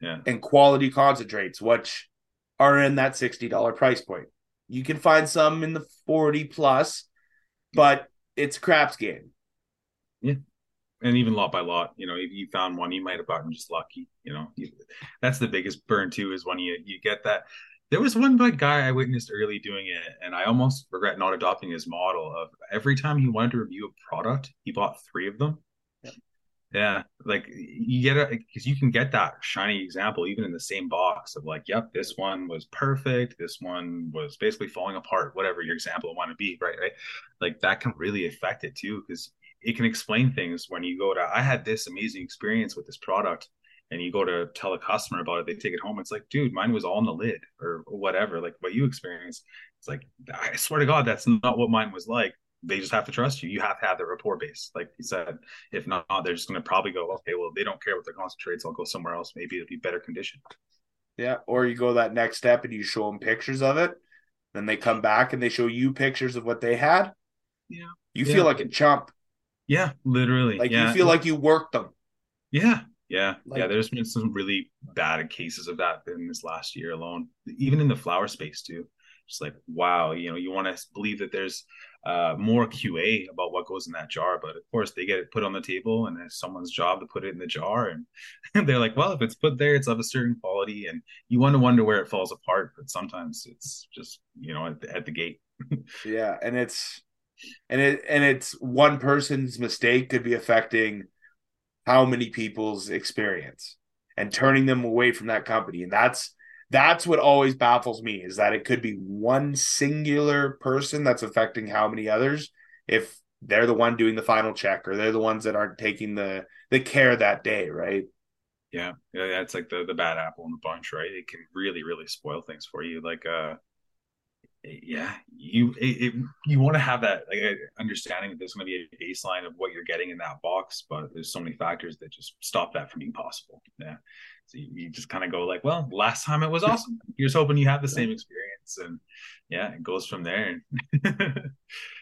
Yeah. And quality concentrates which are in that $60 price point you can find some in the 40 plus, but it's a craps game. Yeah. and even lot by lot, you know, if you found one, you might have gotten just lucky. You know, that's the biggest burn too is when you you get that. There was one guy I witnessed early doing it, and I almost regret not adopting his model of every time he wanted to review a product, he bought three of them. Yeah, like you get it because you can get that shiny example even in the same box of like, yep, this one was perfect, this one was basically falling apart, whatever your example want to be, right? Right, like that can really affect it too because it can explain things when you go to i had this amazing experience with this product and you go to tell a customer about it they take it home it's like dude mine was all in the lid or whatever like what you experienced it's like i swear to god that's not what mine was like they just have to trust you you have to have the rapport base like you said if not they're just going to probably go okay well they don't care what their concentrates i'll go somewhere else maybe it'll be better conditioned. yeah or you go that next step and you show them pictures of it then they come back and they show you pictures of what they had yeah you yeah. feel like a chump yeah, literally. Like yeah. you feel like you worked them. Yeah, yeah, like, yeah. There's been some really bad cases of that in this last year alone, even in the flower space too. Just like wow, you know, you want to believe that there's uh, more QA about what goes in that jar, but of course they get it put on the table, and it's someone's job to put it in the jar, and, they're like, well, if it's put there, it's of a certain quality, and you want to wonder where it falls apart, but sometimes it's just you know at the, at the gate. yeah, and it's and it and it's one person's mistake could be affecting how many people's experience and turning them away from that company and that's that's what always baffles me is that it could be one singular person that's affecting how many others if they're the one doing the final check or they're the ones that aren't taking the the care that day right? Yeah that's like the the bad apple in the bunch right? It can really really spoil things for you. Like uh yeah, you it, it, you want to have that like uh, understanding that there's going to be a baseline of what you're getting in that box, but there's so many factors that just stop that from being possible. Yeah, so you, you just kind of go like, well, last time it was awesome. You're just hoping you have the same experience, and yeah, it goes from there.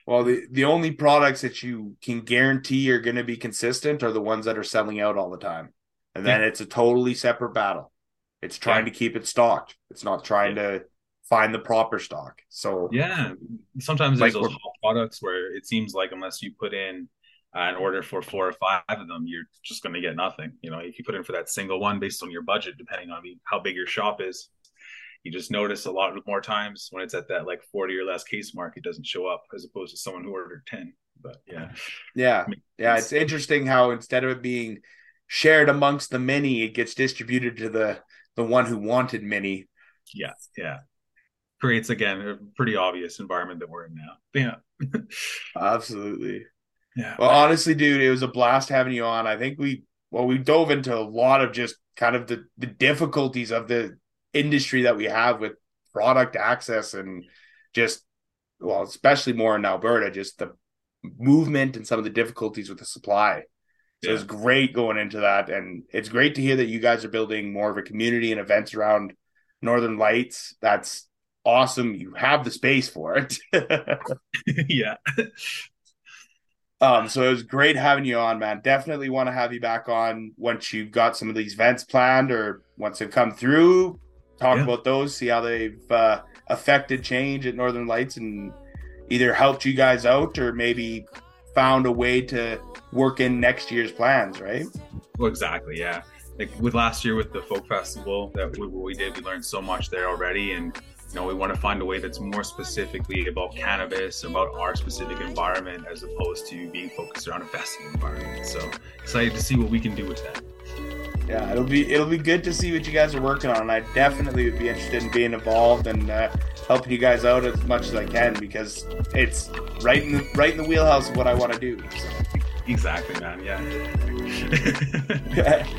well, the the only products that you can guarantee are going to be consistent are the ones that are selling out all the time, and then yeah. it's a totally separate battle. It's trying yeah. to keep it stocked. It's not trying yeah. to find the proper stock. So yeah, sometimes like there's those products where it seems like unless you put in uh, an order for four or five of them, you're just going to get nothing. You know, if you put in for that single one based on your budget, depending on how big your shop is, you just notice a lot more times when it's at that like 40 or less case mark, it doesn't show up as opposed to someone who ordered 10. But yeah. Yeah. Yeah. It's interesting how instead of it being shared amongst the many, it gets distributed to the the one who wanted many. Yeah. Yeah creates again a pretty obvious environment that we're in now. Yeah. Absolutely. Yeah. Well, honestly, dude, it was a blast having you on. I think we well, we dove into a lot of just kind of the the difficulties of the industry that we have with product access and just well, especially more in Alberta, just the movement and some of the difficulties with the supply. So yeah. it's great going into that. And it's great to hear that you guys are building more of a community and events around Northern Lights. That's awesome. You have the space for it. yeah. Um, so it was great having you on, man. Definitely want to have you back on once you've got some of these events planned or once they've come through. Talk yeah. about those, see how they've uh, affected change at Northern Lights and either helped you guys out or maybe found a way to work in next year's plans, right? Well, exactly. Yeah. Like with last year with the folk festival that we, we did, we learned so much there already. And you know, we want to find a way that's more specifically about cannabis, about our specific environment, as opposed to being focused around a festival environment. So excited to see what we can do with that. Yeah, it'll be it'll be good to see what you guys are working on. I definitely would be interested in being involved and uh, helping you guys out as much as I can because it's right in the, right in the wheelhouse of what I want to do. So. Exactly, man. Yeah.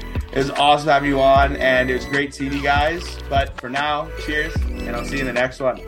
it was awesome having you on, and it was great seeing you guys. But for now, cheers, and I'll see you in the next one.